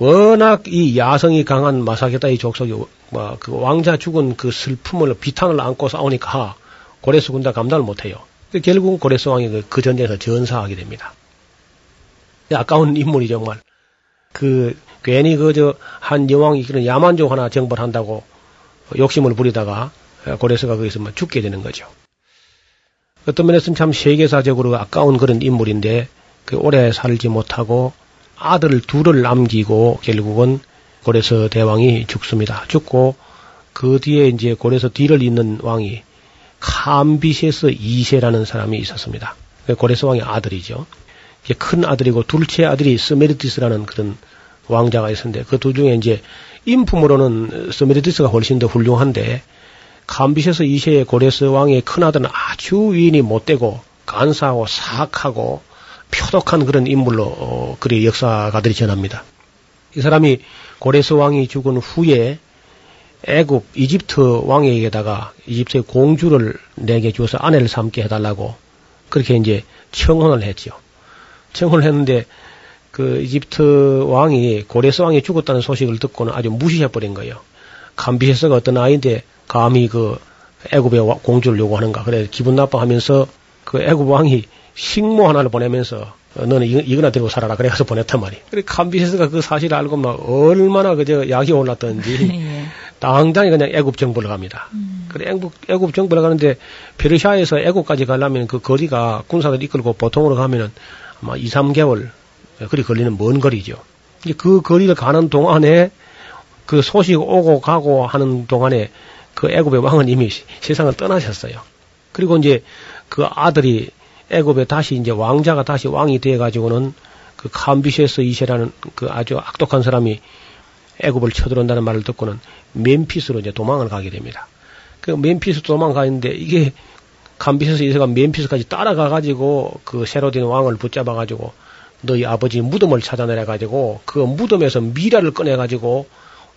워낙 이 야성이 강한 마사게타이 족속이 뭐그 왕자 죽은 그 슬픔을 비탄을 안고 싸우니까 고레스 군대 감당을 못해요. 결국 고레스 왕이 그, 그 전쟁에서 전사하게 됩니다. 아까운 인물이 정말 그 괜히 그저 한 여왕이 그런 야만족 하나 정벌한다고 욕심을 부리다가 고레스가 거기서 뭐 죽게 되는 거죠. 어떤 면에서는 참 세계사적으로 아까운 그런 인물인데 그 오래 살지 못하고 아들 둘을 남기고 결국은 고레스 대왕이 죽습니다. 죽고 그 뒤에 이제 고레스 뒤를 잇는 왕이 캄비세스 2세라는 사람이 있었습니다. 그 고레스 왕의 아들이죠. 큰 아들이고 둘째 아들이 스메르티스라는 그런 왕자가 있었는데 그 둘 중에 이제 인품으로는 스메르티스가 훨씬 더 훌륭한데 캄비세스 2세의 고레스 왕의 큰 아들은 아주 위인이 못되고 간사하고 사악하고 표독한 그런 인물로 어, 그리 역사가들이 전합니다. 이 사람이 고레스 왕이 죽은 후에 애굽 이집트 왕에게다가 이집트의 공주를 내게 주어서 아내를 삼게 해달라고 그렇게 이제 청혼을 했죠. 청혼을 했는데 그 이집트 왕이 고레스 왕이 죽었다는 소식을 듣고는 아주 무시해 버린 거예요. 감비세스가 어떤 아이인데 감히 그 애굽의 공주를 요구하는가 그래 기분 나빠하면서 그 애굽 왕이 식모 하나를 보내면서 어, 너는 이 거나 들고 살아라 그래서 보냈단 말이에요. 그래 감비세스가 그 사실을 알고 막 얼마나 그저 약이 올랐던지 *laughs* 예. 당장에 그냥 애굽 정부를 갑니다. 음. 그래 애굽 애굽 정부를 가는데 페르시아에서 애굽까지 가려면 그 거리가 군사들 이끌고 보통으로 가면은 아마 2, 3개월 그리 걸리는 먼 거리죠. 이제 그 거리를 가는 동안에 그 소식 오고 가고 하는 동안에 그 애굽의 왕은 이미 세상을 떠나셨어요. 그리고 이제 그 아들이 애굽에 다시 이제 왕자가 다시 왕이 돼 가지고는 그 캄비셰스 이세라는 그 아주 악독한 사람이 애굽을 쳐들어온다는 말을 듣고는 멤피스로 이제 도망을 가게 됩니다. 그 멤피스 도망가는데 이게 캄비셰스 이세가 멤피스까지 따라가 가지고 그된 왕을 붙잡아 가지고 너희 아버지 무덤을 찾아내려 가지고 그 무덤에서 미라를 꺼내 가지고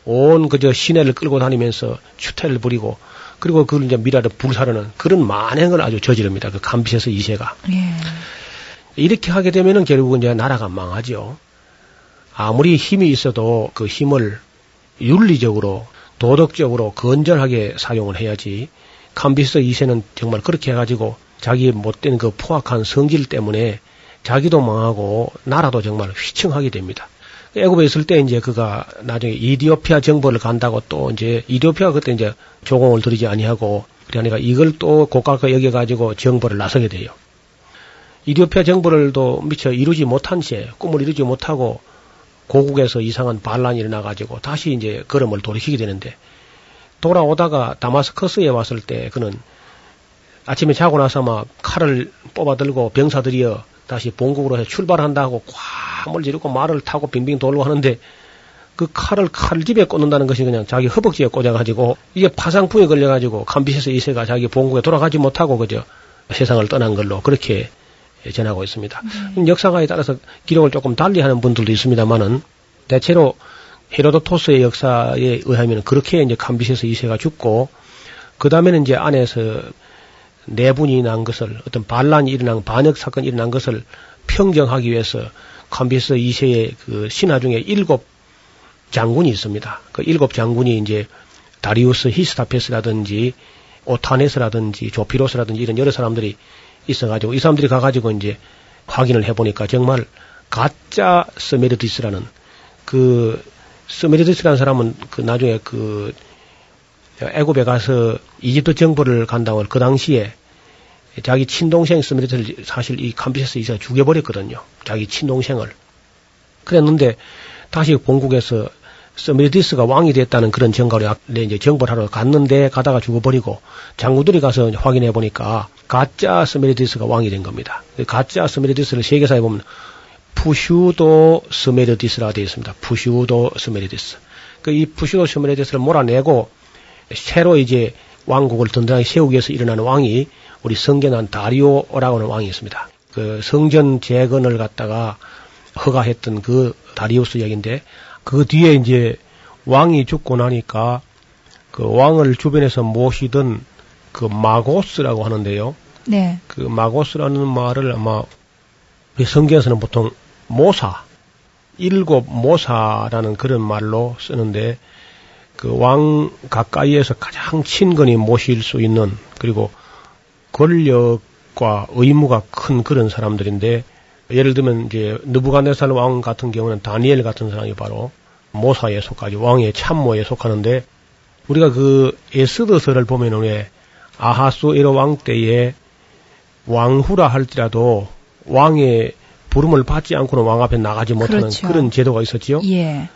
온 그저 시내를 끌고 다니면서 추태를 부리고 그리고 그걸 이제 미라를 불사르는 그런 만행을 아주 저지릅니다. 그 감비세서 이세가. 예. 이렇게 하게 되면은 결국은 이제 나라가 망하죠. 아무리 힘이 있어도 그 힘을 윤리적으로 도덕적으로 건전하게 사용을 해야지 감비스 이세는 정말 그렇게 해가지고 자기 못된 그 포악한 성질 때문에 자기도 망하고 나라도 정말 휘청하게 됩니다. 애굽에 있을 때 이제 그가 나중에 이디오피아 정벌을 간다고 또 이제 이디오피아 그때 이제 조공을 들이지 아니하고 그러니까 이걸 또 고가가 여겨가지고 정벌을 나서게 돼요. 이디오피아 정벌을또 미처 이루지 못한 채 꿈을 이루지 못하고 고국에서 이상한 반란이 일어나가지고 다시 이제 걸음을 돌이키게 되는데 돌아오다가 다마스커스에 왔을 때 그는 아침에 자고 나서 막 칼을 뽑아들고 병사들이여 다시 본국으로 해 출발한다고 꽉을 지르고 말을 타고 빙빙 돌고 하는데 그 칼을 칼집에 꽂는다는 것이 그냥 자기 허벅지에 꽂아가지고 이게 파상풍에 걸려가지고 감비세스 이세가 자기 본국에 돌아가지 못하고 그저 세상을 떠난 걸로 그렇게 전하고 있습니다. 네. 역사가에 따라서 기록을 조금 달리하는 분들도 있습니다만은 대체로 헤로도토스의 역사에 의하면 그렇게 이제 감비세스 이세가 죽고 그 다음에는 이제 안에서 내분이 난 것을 어떤 반란이 일어난 반역 사건이 일어난 것을 평정하기 위해서 캄비스 2세의 그 신하 중에 일곱 장군이 있습니다. 그 일곱 장군이 이제 다리우스 히스타페스라든지 오타네스라든지 조피로스라든지 이런 여러 사람들이 있어가지고 이 사람들이 가가지고 이제 확인을 해보니까 정말 가짜 스메르디스라는 그 스메르디스라는 사람은 그 나중에 그 애굽에 가서 이집트 정벌을 간다고 그 당시에 자기 친동생 스미르트를 사실 이 캄비세스 2세가 죽여버렸거든요. 자기 친동생을. 그랬는데 다시 본국에서 스미르디스가 왕이 됐다는 그런 정가로 이제 정벌 하러 갔는데 가다가 죽어버리고 장군들이 가서 확인해 보니까 가짜 스미르디스가 왕이 된 겁니다. 가짜 스미르디스를 세계사에 보면 pseudo 스메르디스라 되어 있습니다. pseudo 스메르디스. 그 이 pseudo 스메르디스를 몰아내고 새로 이제 왕국을 든든하게 세우기 위해서 일어나는 왕이 우리 성견한 다리오라고 하는 왕이 있습니다. 그 성전 재건을 갖다가 허가했던 그 다리우스 역인데 그 뒤에 이제 왕이 죽고 나니까 그 왕을 주변에서 모시던 그 마고스라고 하는데요. 네. 그 마고스라는 말을 아마 우리 성경에서는 보통 모사, 일곱 모사라는 그런 말로 쓰는데 그 왕 가까이에서 가장 친근히 모실 수 있는 그리고 권력과 의무가 큰 그런 사람들인데 예를 들면 이제 느부갓네살 왕 같은 경우는 다니엘 같은 사람이 바로 모사에 속하지 왕의 참모에 속하는데 우리가 그 에스더서를 보면은 왜 아하수 에로 왕 때에 왕후라 할지라도 왕의 부름을 받지 않고는 왕 앞에 나가지 못하는 그렇죠. 그런 제도가 있었지요. 예.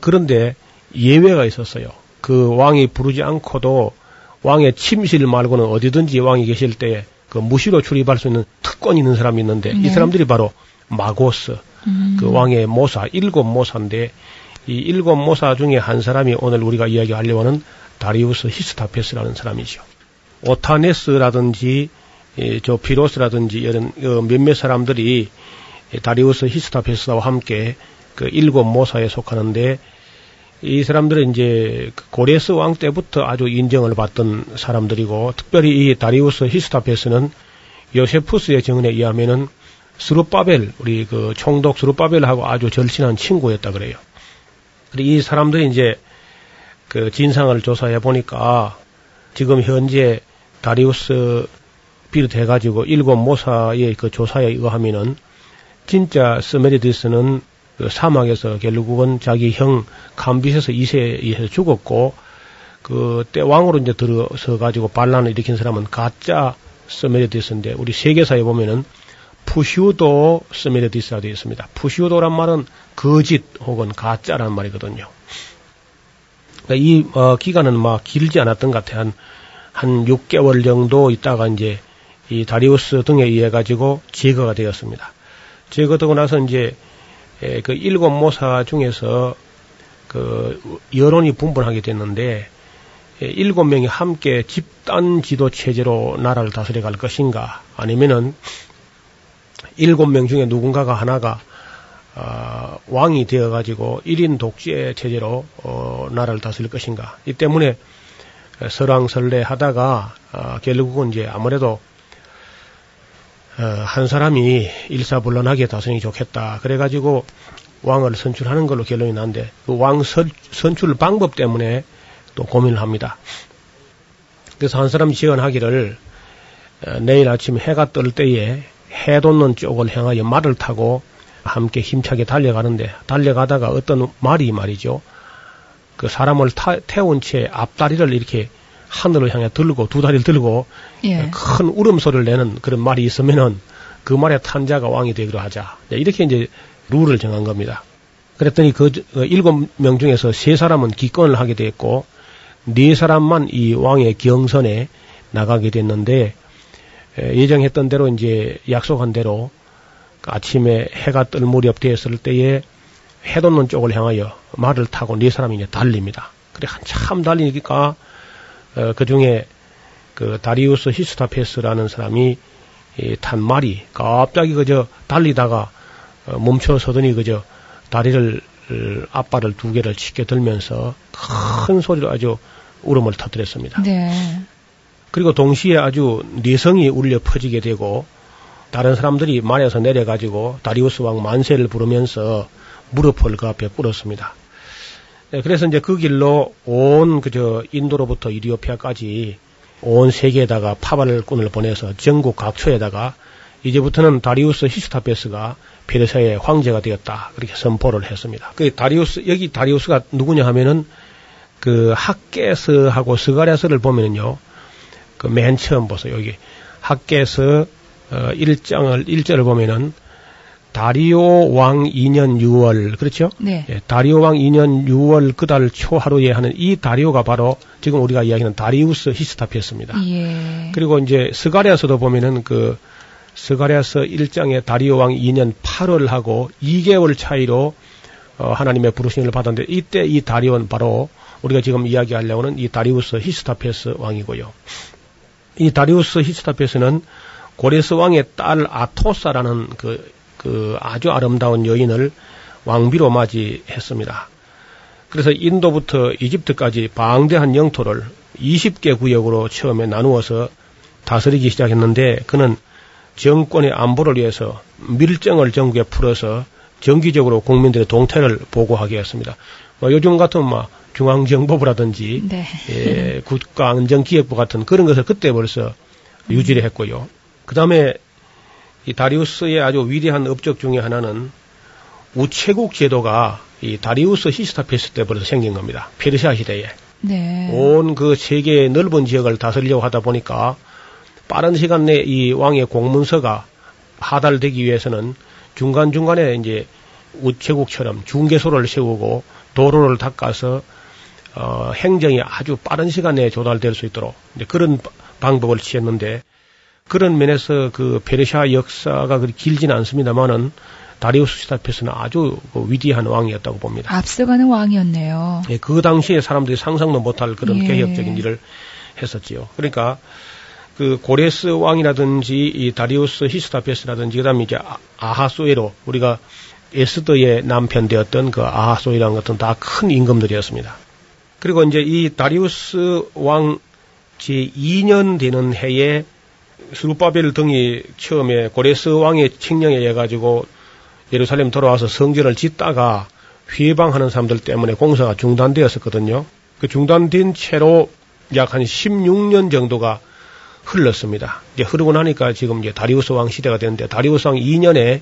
그런데 예외가 있었어요. 그 왕이 부르지 않고도 왕의 침실 말고는 어디든지 왕이 계실 때그 무시로 출입할 수 있는 특권이 있는 사람이 있는데 네. 이 사람들이 바로 마고스 음. 그 왕의 모사 일곱 모사인데 이 일곱 모사 중에 한 사람이 오늘 우리가 이야기하려고 하는 다리우스 히스타페스라는 사람이죠. 오타네스라든지 이, 저 피로스라든지 이런 어, 몇몇 사람들이 이 다리우스 히스타페스와 함께 그 일곱 모사에 속하는데 이 사람들은 이제 그 고레스 왕 때부터 아주 인정을 받던 사람들이고 특별히 이 다리우스 히스타페스는 요세푸스의 증언에 의하면은 스룹바벨 우리 그 총독 스룹바벨하고 아주 절친한 친구였다 그래요. 이 사람들이 이제 그 진상을 조사해 보니까 지금 현재 다리우스 비롯해 가지고 일곱 모사의 그 조사에 의하면은 진짜 스메리디스는 그 사막에서 결국은 자기 형 감비세스 2세에 의해서 죽었고 그때 왕으로 이제 들어서 가지고 반란을 일으킨 사람은 가짜 스메리디스인데 우리 세계사에 보면은 pseudo 스메리디스가 되어 있습니다. pseudo란 말은 거짓 혹은 가짜란 말이거든요. 그러니까 이 어, 기간은 막 길지 않았던 것 같아요. 한, 한 6개월 정도 있다가 이제 이 다리우스 등에 의해 가지고 제거가 되었습니다. 제거되고 나서 이제 에, 그 일곱 모사 중에서 그 여론이 분분하게 됐는데 에, 일곱 명이 함께 집단 지도 체제로 나라를 다스려 갈 것인가 아니면은 일곱 명 중에 누군가가 하나가 어, 왕이 되어 가지고 1인 독재 체제로 어, 나라를 다스릴 것인가. 이 때문에 설왕설래 하다가 어, 결국은 이제 아무래도 어, 한 사람이 일사불란하게 다스리기 좋겠다. 그래가지고 왕을 선출하는 걸로 결론이 난데 그 왕 선출 방법 때문에 또 고민을 합니다. 그래서 한 사람이 지원하기를 어, 내일 아침 해가 뜰 때에 해 돋는 쪽을 향하여 말을 타고 함께 힘차게 달려가는데 달려가다가 어떤 말이 말이죠. 그 사람을 타, 태운 채 앞다리를 이렇게 하늘을 향해 들고 두 다리를 들고 예. 큰 울음소리를 내는 그런 말이 있으면은 그 말에 탄 자가 왕이 되기로 하자. 네, 이렇게 이제 룰을 정한 겁니다. 그랬더니 그 어, 일곱 명 중에서 세 사람은 기권을 하게 됐고 네 사람만 이 왕의 경선에 나가게 됐는데 예정했던 대로 이제 약속한 대로 그 아침에 해가 뜰 무렵 되었을 때에 해 돋는 쪽을 향하여 말을 타고 네 사람이 이제 달립니다. 그래 한참 달리니까 어, 그 중에 그 다리우스 히스타페스라는 사람이 이, 탄 말이 갑자기 그저 달리다가 어, 멈춰 서더니 그저 다리를 앞발을 두 개를 치게 들면서 큰 소리로 아주 울음을 터뜨렸습니다. 네. 그리고 동시에 아주 내성이 울려 퍼지게 되고 다른 사람들이 말에서 내려가지고 다리우스 왕 만세를 부르면서 무릎을 그 앞에 꿇었습니다. 네, 그래서 이제 그 길로 온 그저 인도로부터 이리오피아까지 온 세계에다가 파발꾼을 보내서 전국 각처에다가 이제부터는 다리우스 히스타페스가 페르시아의 황제가 되었다 그렇게 선포를 했습니다. 그 다리우스 여기 다리우스가 누구냐 하면은 그 학개서하고 스가랴서를 보면은요 그 맨 처음 보세요 여기 학개서 어, 1장을 1절을 보면은 다리오 왕 2년 6월 그렇죠? 네. 예, 다리오 왕 2년 6월 그달 초하루에 하는 이 다리오가 바로 지금 우리가 이야기하는 다리우스 히스타페스였습니다. 예. 그리고 이제 스가랴서도 보면은 그 스가랴서 1장에 다리오 왕 2년 8월하고 2개월 차이로 어, 하나님의 부르심을 받았는데 이때 이 다리오는 바로 우리가 지금 이야기하려고 하는 이 다리우스 히스타페스 왕이고요. 이 다리우스 히스타페스는 고레스 왕의 딸 아토사라는 그, 그 아주 아름다운 여인을 왕비로 맞이했습니다. 그래서 인도부터 이집트까지 방대한 영토를 20개 구역으로 처음에 나누어서 다스리기 시작했는데 그는 정권의 안보를 위해서 밀정을 전국에 풀어서 정기적으로 국민들의 동태를 보고하게 했습니다. 뭐 요즘 같은 막 중앙정보부라든지 네. 예, 국가안전기획부 같은 그런 것을 그때 벌써 유지를 했고요. 그 다음에 이 다리우스의 아주 위대한 업적 중에 하나는 우체국 제도가 이 다리우스 히스타페스 때 벌써 생긴 겁니다. 페르시아 시대에. 네. 온 그 세계의 넓은 지역을 다스리려고 하다 보니까 빠른 시간 내에 이 왕의 공문서가 하달되기 위해서는 중간중간에 이제 우체국처럼 중개소를 세우고 도로를 닦아서 어, 행정이 아주 빠른 시간 내에 조달될 수 있도록 이제 그런 바- 방법을 취했는데 그런 면에서 그 페르시아 역사가 그리 길지는 않습니다만은 다리우스 시타페스는 아주 그 위대한 왕이었다고 봅니다. 앞서가는 왕이었네요. 예, 그 당시에 사람들이 상상도 못할 그런 예. 개혁적인 일을 했었지요. 그러니까 그 고레스 왕이라든지 이 다리우스 히스타페스라든지 그다음에 이제 아- 아하소에로 우리가 에스더의 남편 되었던 그 아하소이라는 것은 다 큰 임금들이었습니다. 그리고 이제 이 다리우스 왕 제 2년 되는 해에 수르바벨 등이 처음에 고레스 왕의 칙령에 의해 가지고 예루살렘 돌아와서 성전을 짓다가 회방하는 사람들 때문에 공사가 중단되었었거든요. 그 중단된 채로 약 한 16년 정도가 흘렀습니다. 이제 흐르고 나니까 지금 이제 다리우스 왕 시대가 됐는데 다리우스 왕 2년에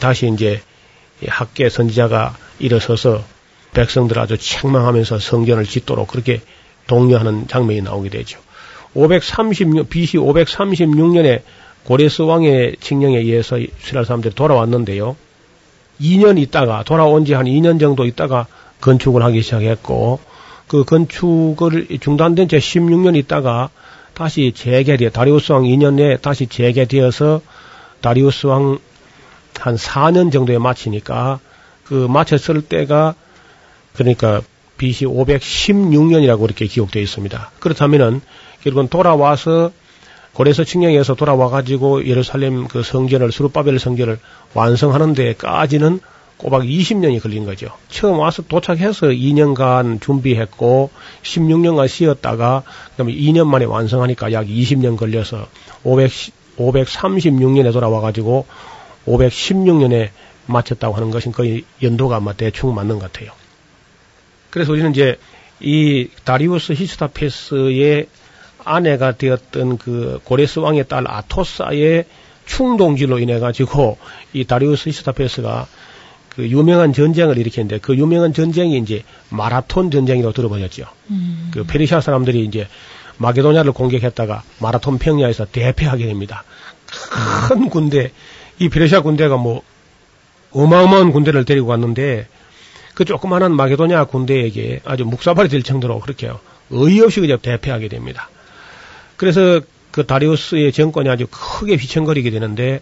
다시 이제 이 학계 선지자가 일어서서 백성들 아주 책망하면서 성전을 짓도록 그렇게 독려하는 장면이 나오게 되죠. 536 BC 536년에 고레스 왕의 칙령에 의해서 이스라엘 사람들이 돌아왔는데요. 2년 있다가 돌아온 지 한 2년 정도 있다가 건축을 하기 시작했고 그 건축을 중단된 채 16년 있다가 다시 재개되어 다리우스 왕 2년에 다시 재개되어서 다리우스 왕 한 4년 정도에 마치니까 그 마쳤을 때가 그러니까 BC 516년이라고 이렇게 기록되어 있습니다. 그렇다면은 결국은 돌아와서 고레서 칙령에서 돌아와 가지고 예루살렘 그 성전을 수르바벨 성전을 완성하는 데까지는 꼬박 20년이 걸린 거죠. 처음 와서 도착해서 2년간 준비했고 16년간 쉬었다가 그다음에 2년 만에 완성하니까 약 20년 걸려서 500 536년에 돌아와 가지고 516년에 마쳤다고 하는 것은 거의 연도가 아마 대충 맞는 것 같아요. 그래서 우리는 이제 이 다리우스 히스타페스의 아내가 되었던 그 고레스 왕의 딸 아토사의 충동질로 인해 가지고 이 다리우스 히스타페스가 그 유명한 전쟁을 일으켰는데 그 유명한 전쟁이 이제 마라톤 전쟁이라고 들어보셨죠. 음. 그 페르시아 사람들이 이제 마게도냐를 공격했다가 마라톤 평야에서 대패하게 됩니다. 큰 군대, 이 페르시아 군대가 뭐 어마어마한 군대를 데리고 갔는데 그 조그마한 마게도냐 군대에게 아주 묵사발이 될 정도로 그렇게 어이없이 그냥 대패하게 됩니다. 그래서 그 다리우스의 정권이 아주 크게 휘청거리게 되는데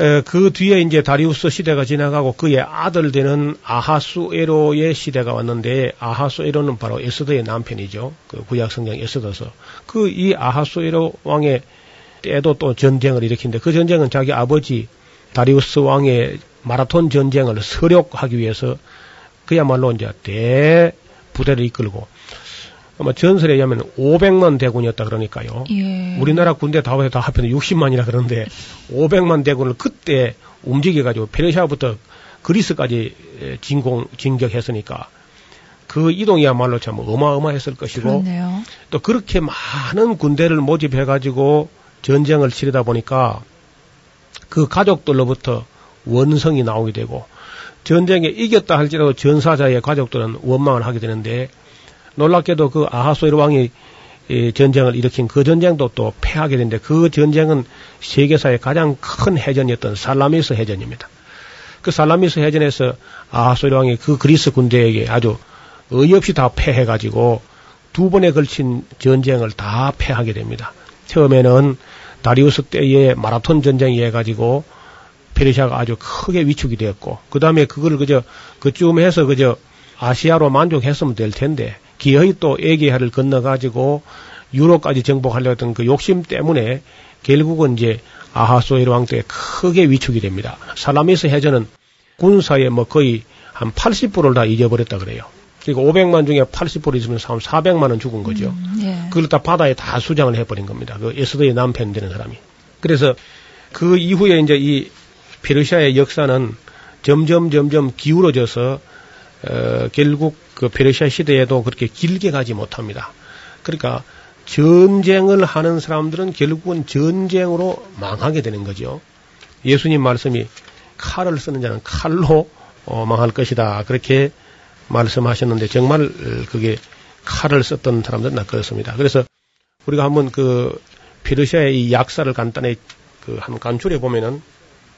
에, 그 뒤에 이제 다리우스 시대가 지나가고 그의 아들 되는 아하수에로의 시대가 왔는데 아하수에로는 바로 에스더의 남편이죠. 그 구약 성경 에스더서 그 이 아하수에로 왕의 때도 또 전쟁을 일으킨데 그 전쟁은 자기 아버지 다리우스 왕의 마라톤 전쟁을 서력하기 위해서 그야말로 이제 대 부대를 이끌고 아마 전설에 의하면 500만 대군이었다 그러니까요. 예. 우리나라 군대 다 해서 다 합해서 60만이라 그러는데 500만 대군을 그때 움직여가지고 페르시아부터 그리스까지 에, 진공 진격했으니까 그 이동이야말로 참 어마어마했을 것이고 그렇네요. 또 그렇게 많은 군대를 모집해가지고 전쟁을 치르다 보니까 그 가족들로부터 원성이 나오게 되고 전쟁에 이겼다 할지라도 전사자의 가족들은 원망을 하게 되는데 놀랍게도 그 아하소이르 왕이 이 전쟁을 일으킨 그 전쟁도 또 패하게 되는데 그 전쟁은 세계사의 가장 큰 해전이었던 살라미스 해전입니다. 그 살라미스 해전에서 아하소이르 왕이 그 그리스 군대에게 아주 어이없이 다 패해가지고 두 번에 걸친 전쟁을 다 패하게 됩니다. 처음에는 다리우스 때의 마라톤 전쟁에 의해 가지고 페르시아가 아주 크게 위축이 되었고 그 다음에 그걸 그저 그쯤 해서 그저 아시아로 만족했으면 될 텐데 기어이 또 에게하를 건너 가지고 유럽까지 정복하려 했던 그 욕심 때문에 결국은 이제 아하소이르 왕때 크게 위축이 됩니다. 살라미스 해전은 군사의 뭐 거의 한 80%를 다 잊어버렸다 그래요. 그러니까 500만 중에 80% 있으면 400만은 죽은 거죠. 음, 예. 그걸 다 바다에 다 수장을 해버린 겁니다. 그 에스더의 남편 되는 사람이. 그래서 그 이후에 이제 이 페르시아의 역사는 점점 점점 기울어져서 어, 결국 그 페르시아 시대에도 그렇게 길게 가지 못합니다. 그러니까 전쟁을 하는 사람들은 결국은 전쟁으로 망하게 되는 거죠. 예수님 말씀이 칼을 쓰는 자는 칼로 어, 망할 것이다. 그렇게 말씀하셨는데 정말 어, 그게 칼을 썼던 사람들은 다 그렇습니다. 그래서 우리가 한번 그 페르시아의 이 약사를 간단히 그 한번 간추려 보면은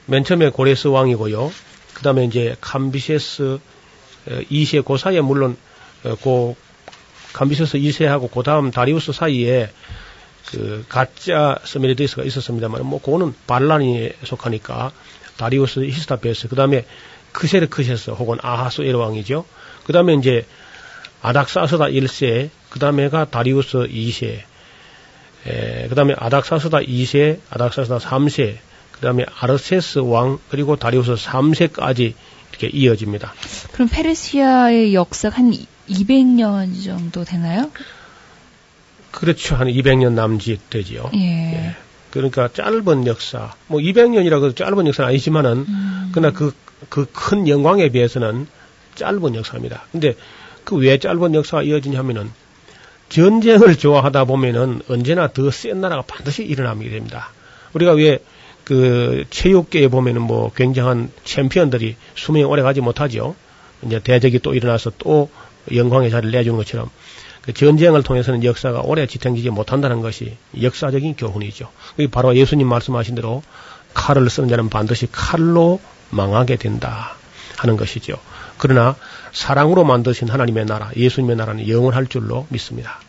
맨 처음에 고레스 왕이고요. 그 다음에 이제 감비세스 2세 그 사이에 물론 어, 그 감비세스 2세하고 그 다음 다리우스 사이에 그 가짜 스메리디스가 있었습니다만 뭐 그거는 반란에 속하니까 다리우스 히스타페스 그 다음에 크세르크세스 혹은 아하스에르 왕이죠. 그 다음에 이제 아닥사스다 1세 그 다음에가 다리우스 2세 에, 그다음에 아닥사스다 2세, 아닥사스다 3세, 그다음에 아르세스 왕 그리고 다리우스 3세까지 이렇게 이어집니다. 그럼 페르시아의 역사가 한 200년 정도 되나요? 그렇죠. 한 200년 남짓 되지요. 예. 예. 그러니까 짧은 역사, 뭐 200년이라 고 짧은 역사는 아니지만은, 음. 그러나 그, 그 큰 영광에 비해서는 짧은 역사입니다. 근데 그 왜 짧은 역사가 이어지냐 하면은, 전쟁을 좋아하다 보면은 언제나 더 센 나라가 반드시 일어나게 됩니다. 우리가 왜 그 체육계에 보면은 뭐 굉장한 챔피언들이 수명이 오래 가지 못하죠. 이제 대적이 또 일어나서 또 영광의 자리를 내주는 것처럼 그 전쟁을 통해서는 역사가 오래 지탱지지 못한다는 것이 역사적인 교훈이죠. 그게 바로 예수님 말씀하신 대로 칼을 쓰는 자는 반드시 칼로 망하게 된다 하는 것이죠. 그러나 사랑으로 만드신 하나님의 나라, 예수님의 나라는 영원할 줄로 믿습니다.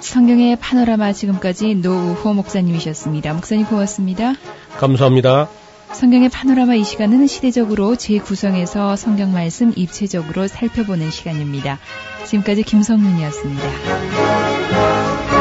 성경의 파노라마 지금까지 노우호 목사님이셨습니다. 목사님 고맙습니다. 감사합니다. 성경의 파노라마 이 시간은 시대적으로 재구성해서 성경 말씀 입체적으로 살펴보는 시간입니다. 지금까지 김성윤이었습니다.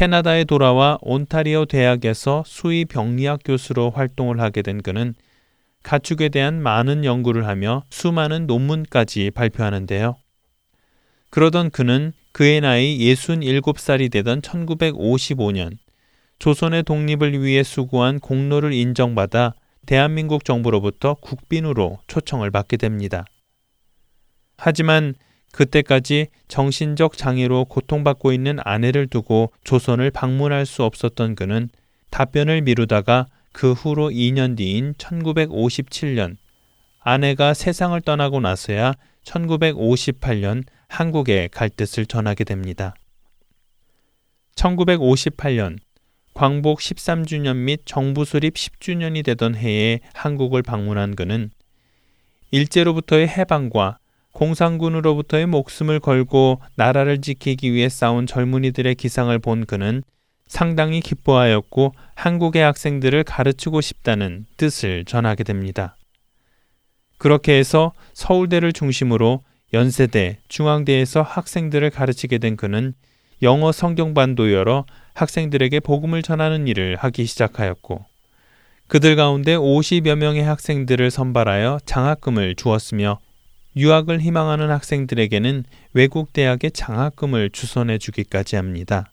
캐나다에 돌아와 온타리오 대학에서 수의 병리학 교수로 활동을 하게 된 그는 가축에 대한 많은 연구를 하며 수많은 논문까지 발표하는데요. 그러던 그는 그의 나이 67살이 되던 1955년 조선의 독립을 위해 수고한 공로를 인정받아 대한민국 정부로부터 국빈으로 초청을 받게 됩니다. 하지만 그때까지 정신적 장애로 고통받고 있는 아내를 두고 조선을 방문할 수 없었던 그는 답변을 미루다가 그 후로 2년 뒤인 1957년 아내가 세상을 떠나고 나서야 1958년 한국에 갈 뜻을 전하게 됩니다. 1958년 광복 13주년 및 정부 수립 10주년이 되던 해에 한국을 방문한 그는 일제로부터의 해방과 공산군으로부터의 목숨을 걸고 나라를 지키기 위해 싸운 젊은이들의 기상을 본 그는 상당히 기뻐하였고 한국의 학생들을 가르치고 싶다는 뜻을 전하게 됩니다. 그렇게 해서 서울대를 중심으로 연세대, 중앙대에서 학생들을 가르치게 된 그는 영어 성경반도 열어 학생들에게 복음을 전하는 일을 하기 시작하였고 그들 가운데 50여 명의 학생들을 선발하여 장학금을 주었으며 유학을 희망하는 학생들에게는 외국 대학의 장학금을 주선해 주기까지 합니다.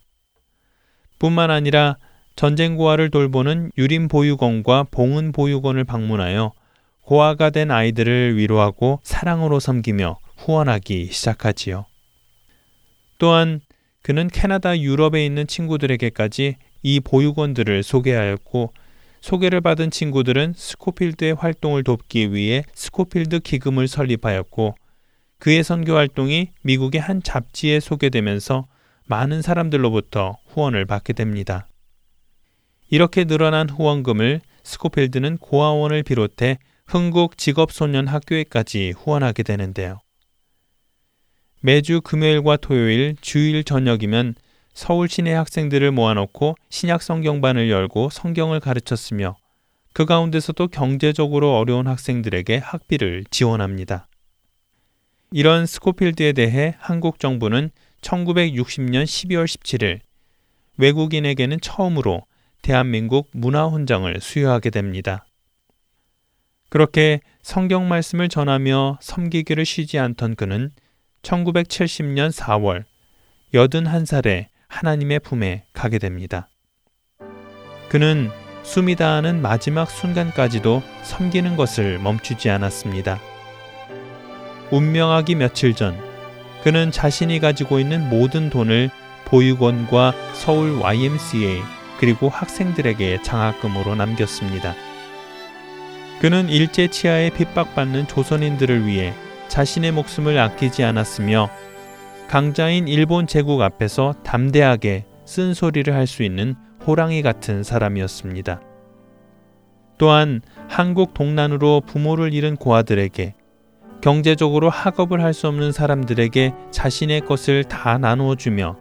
뿐만 아니라 전쟁 고아를 돌보는 유림 보육원과 봉은 보육원을 방문하여 고아가 된 아이들을 위로하고 사랑으로 섬기며 후원하기 시작하지요. 또한 그는 캐나다 유럽에 있는 친구들에게까지 이 보육원들을 소개하였고 소개를 받은 친구들은 스코필드의 활동을 돕기 위해 스코필드 기금을 설립하였고 그의 선교 활동이 미국의 한 잡지에 소개되면서 많은 사람들로부터 후원을 받게 됩니다. 이렇게 늘어난 후원금을 스코필드는 고아원을 비롯해 흥국 직업소년 학교에까지 후원하게 되는데요. 매주 금요일과 토요일, 주일 저녁이면 서울 시내 학생들을 모아놓고 신약 성경반을 열고 성경을 가르쳤으며 그 가운데서도 경제적으로 어려운 학생들에게 학비를 지원합니다. 이런 스코필드에 대해 한국 정부는 1960년 12월 17일 외국인에게는 처음으로 대한민국 문화훈장을 수여하게 됩니다. 그렇게 성경 말씀을 전하며 섬기기를 쉬지 않던 그는 1970년 4월 81살에 하나님의 품에 가게 됩니다. 그는 숨이 다하는 마지막 순간까지도 섬기는 것을 멈추지 않았습니다. 운명하기 며칠 전 그는 자신이 가지고 있는 모든 돈을 보육원과 서울 YMCA 그리고 학생들에게 장학금으로 남겼습니다. 그는 일제 치하에 핍박받는 조선인들을 위해 자신의 목숨을 아끼지 않았으며 강자인 일본 제국 앞에서 담대하게 쓴소리를 할 수 있는 호랑이 같은 사람이었습니다. 또한 한국 동난으로 부모를 잃은 고아들에게 경제적으로 학업을 할 수 없는 사람들에게 자신의 것을 다 나누어 주며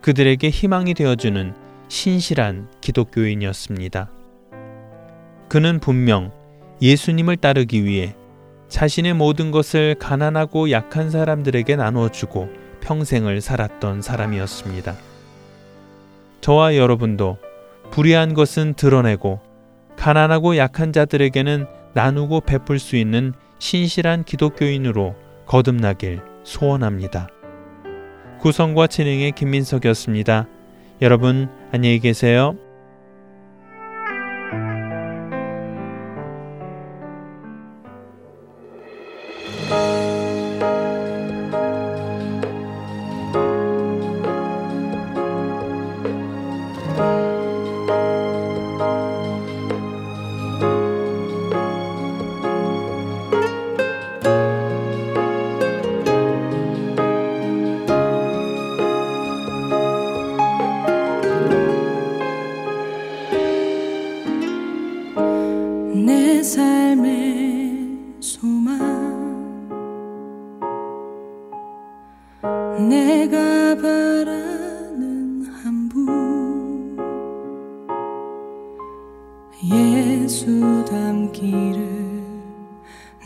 그들에게 희망이 되어주는 신실한 기독교인이었습니다. 그는 분명 예수님을 따르기 위해 자신의 모든 것을 가난하고 약한 사람들에게 나누어 주고 평생을 살았던 사람이었습니다. 저와 여러분도 불의한 것은 드러내고 가난하고 약한 자들에게는 나누고 베풀 수 있는 신실한 기독교인으로 거듭나길 소원합니다. 구성과 진행의 김민석이었습니다. 여러분 안녕히 계세요.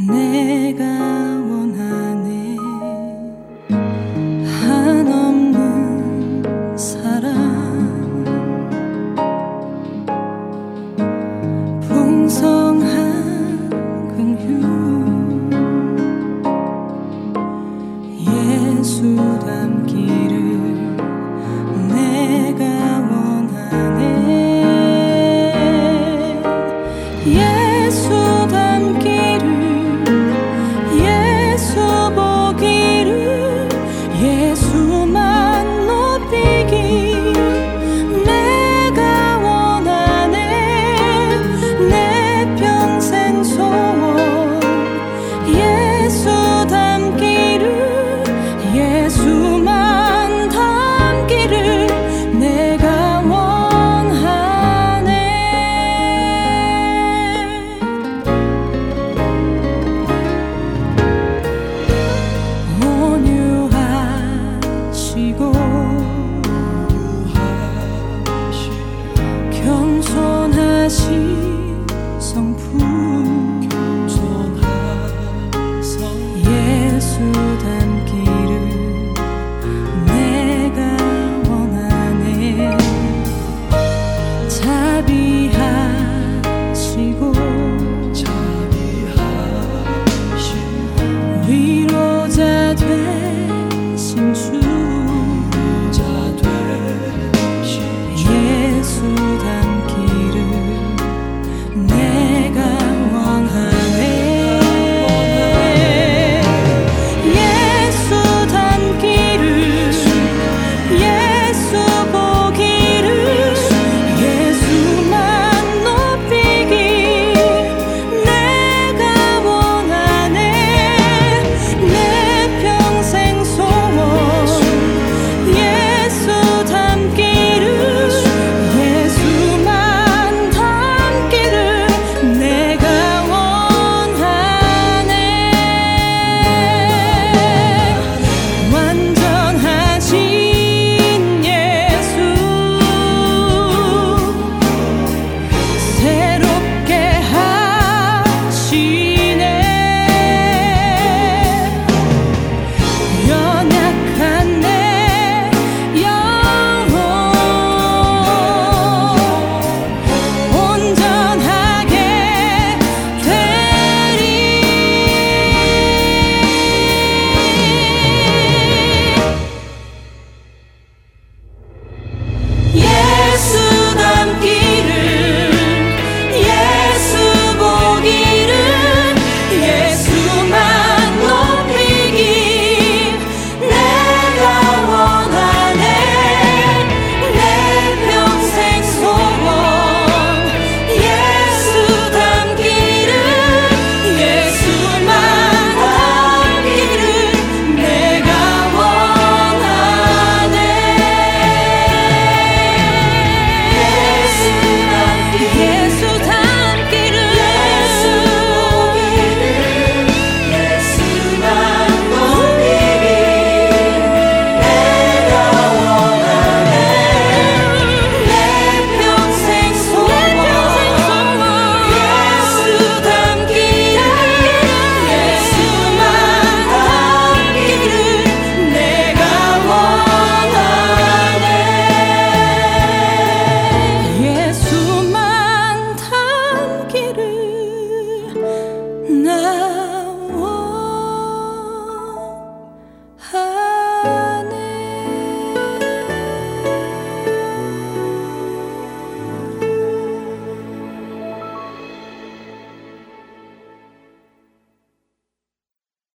내가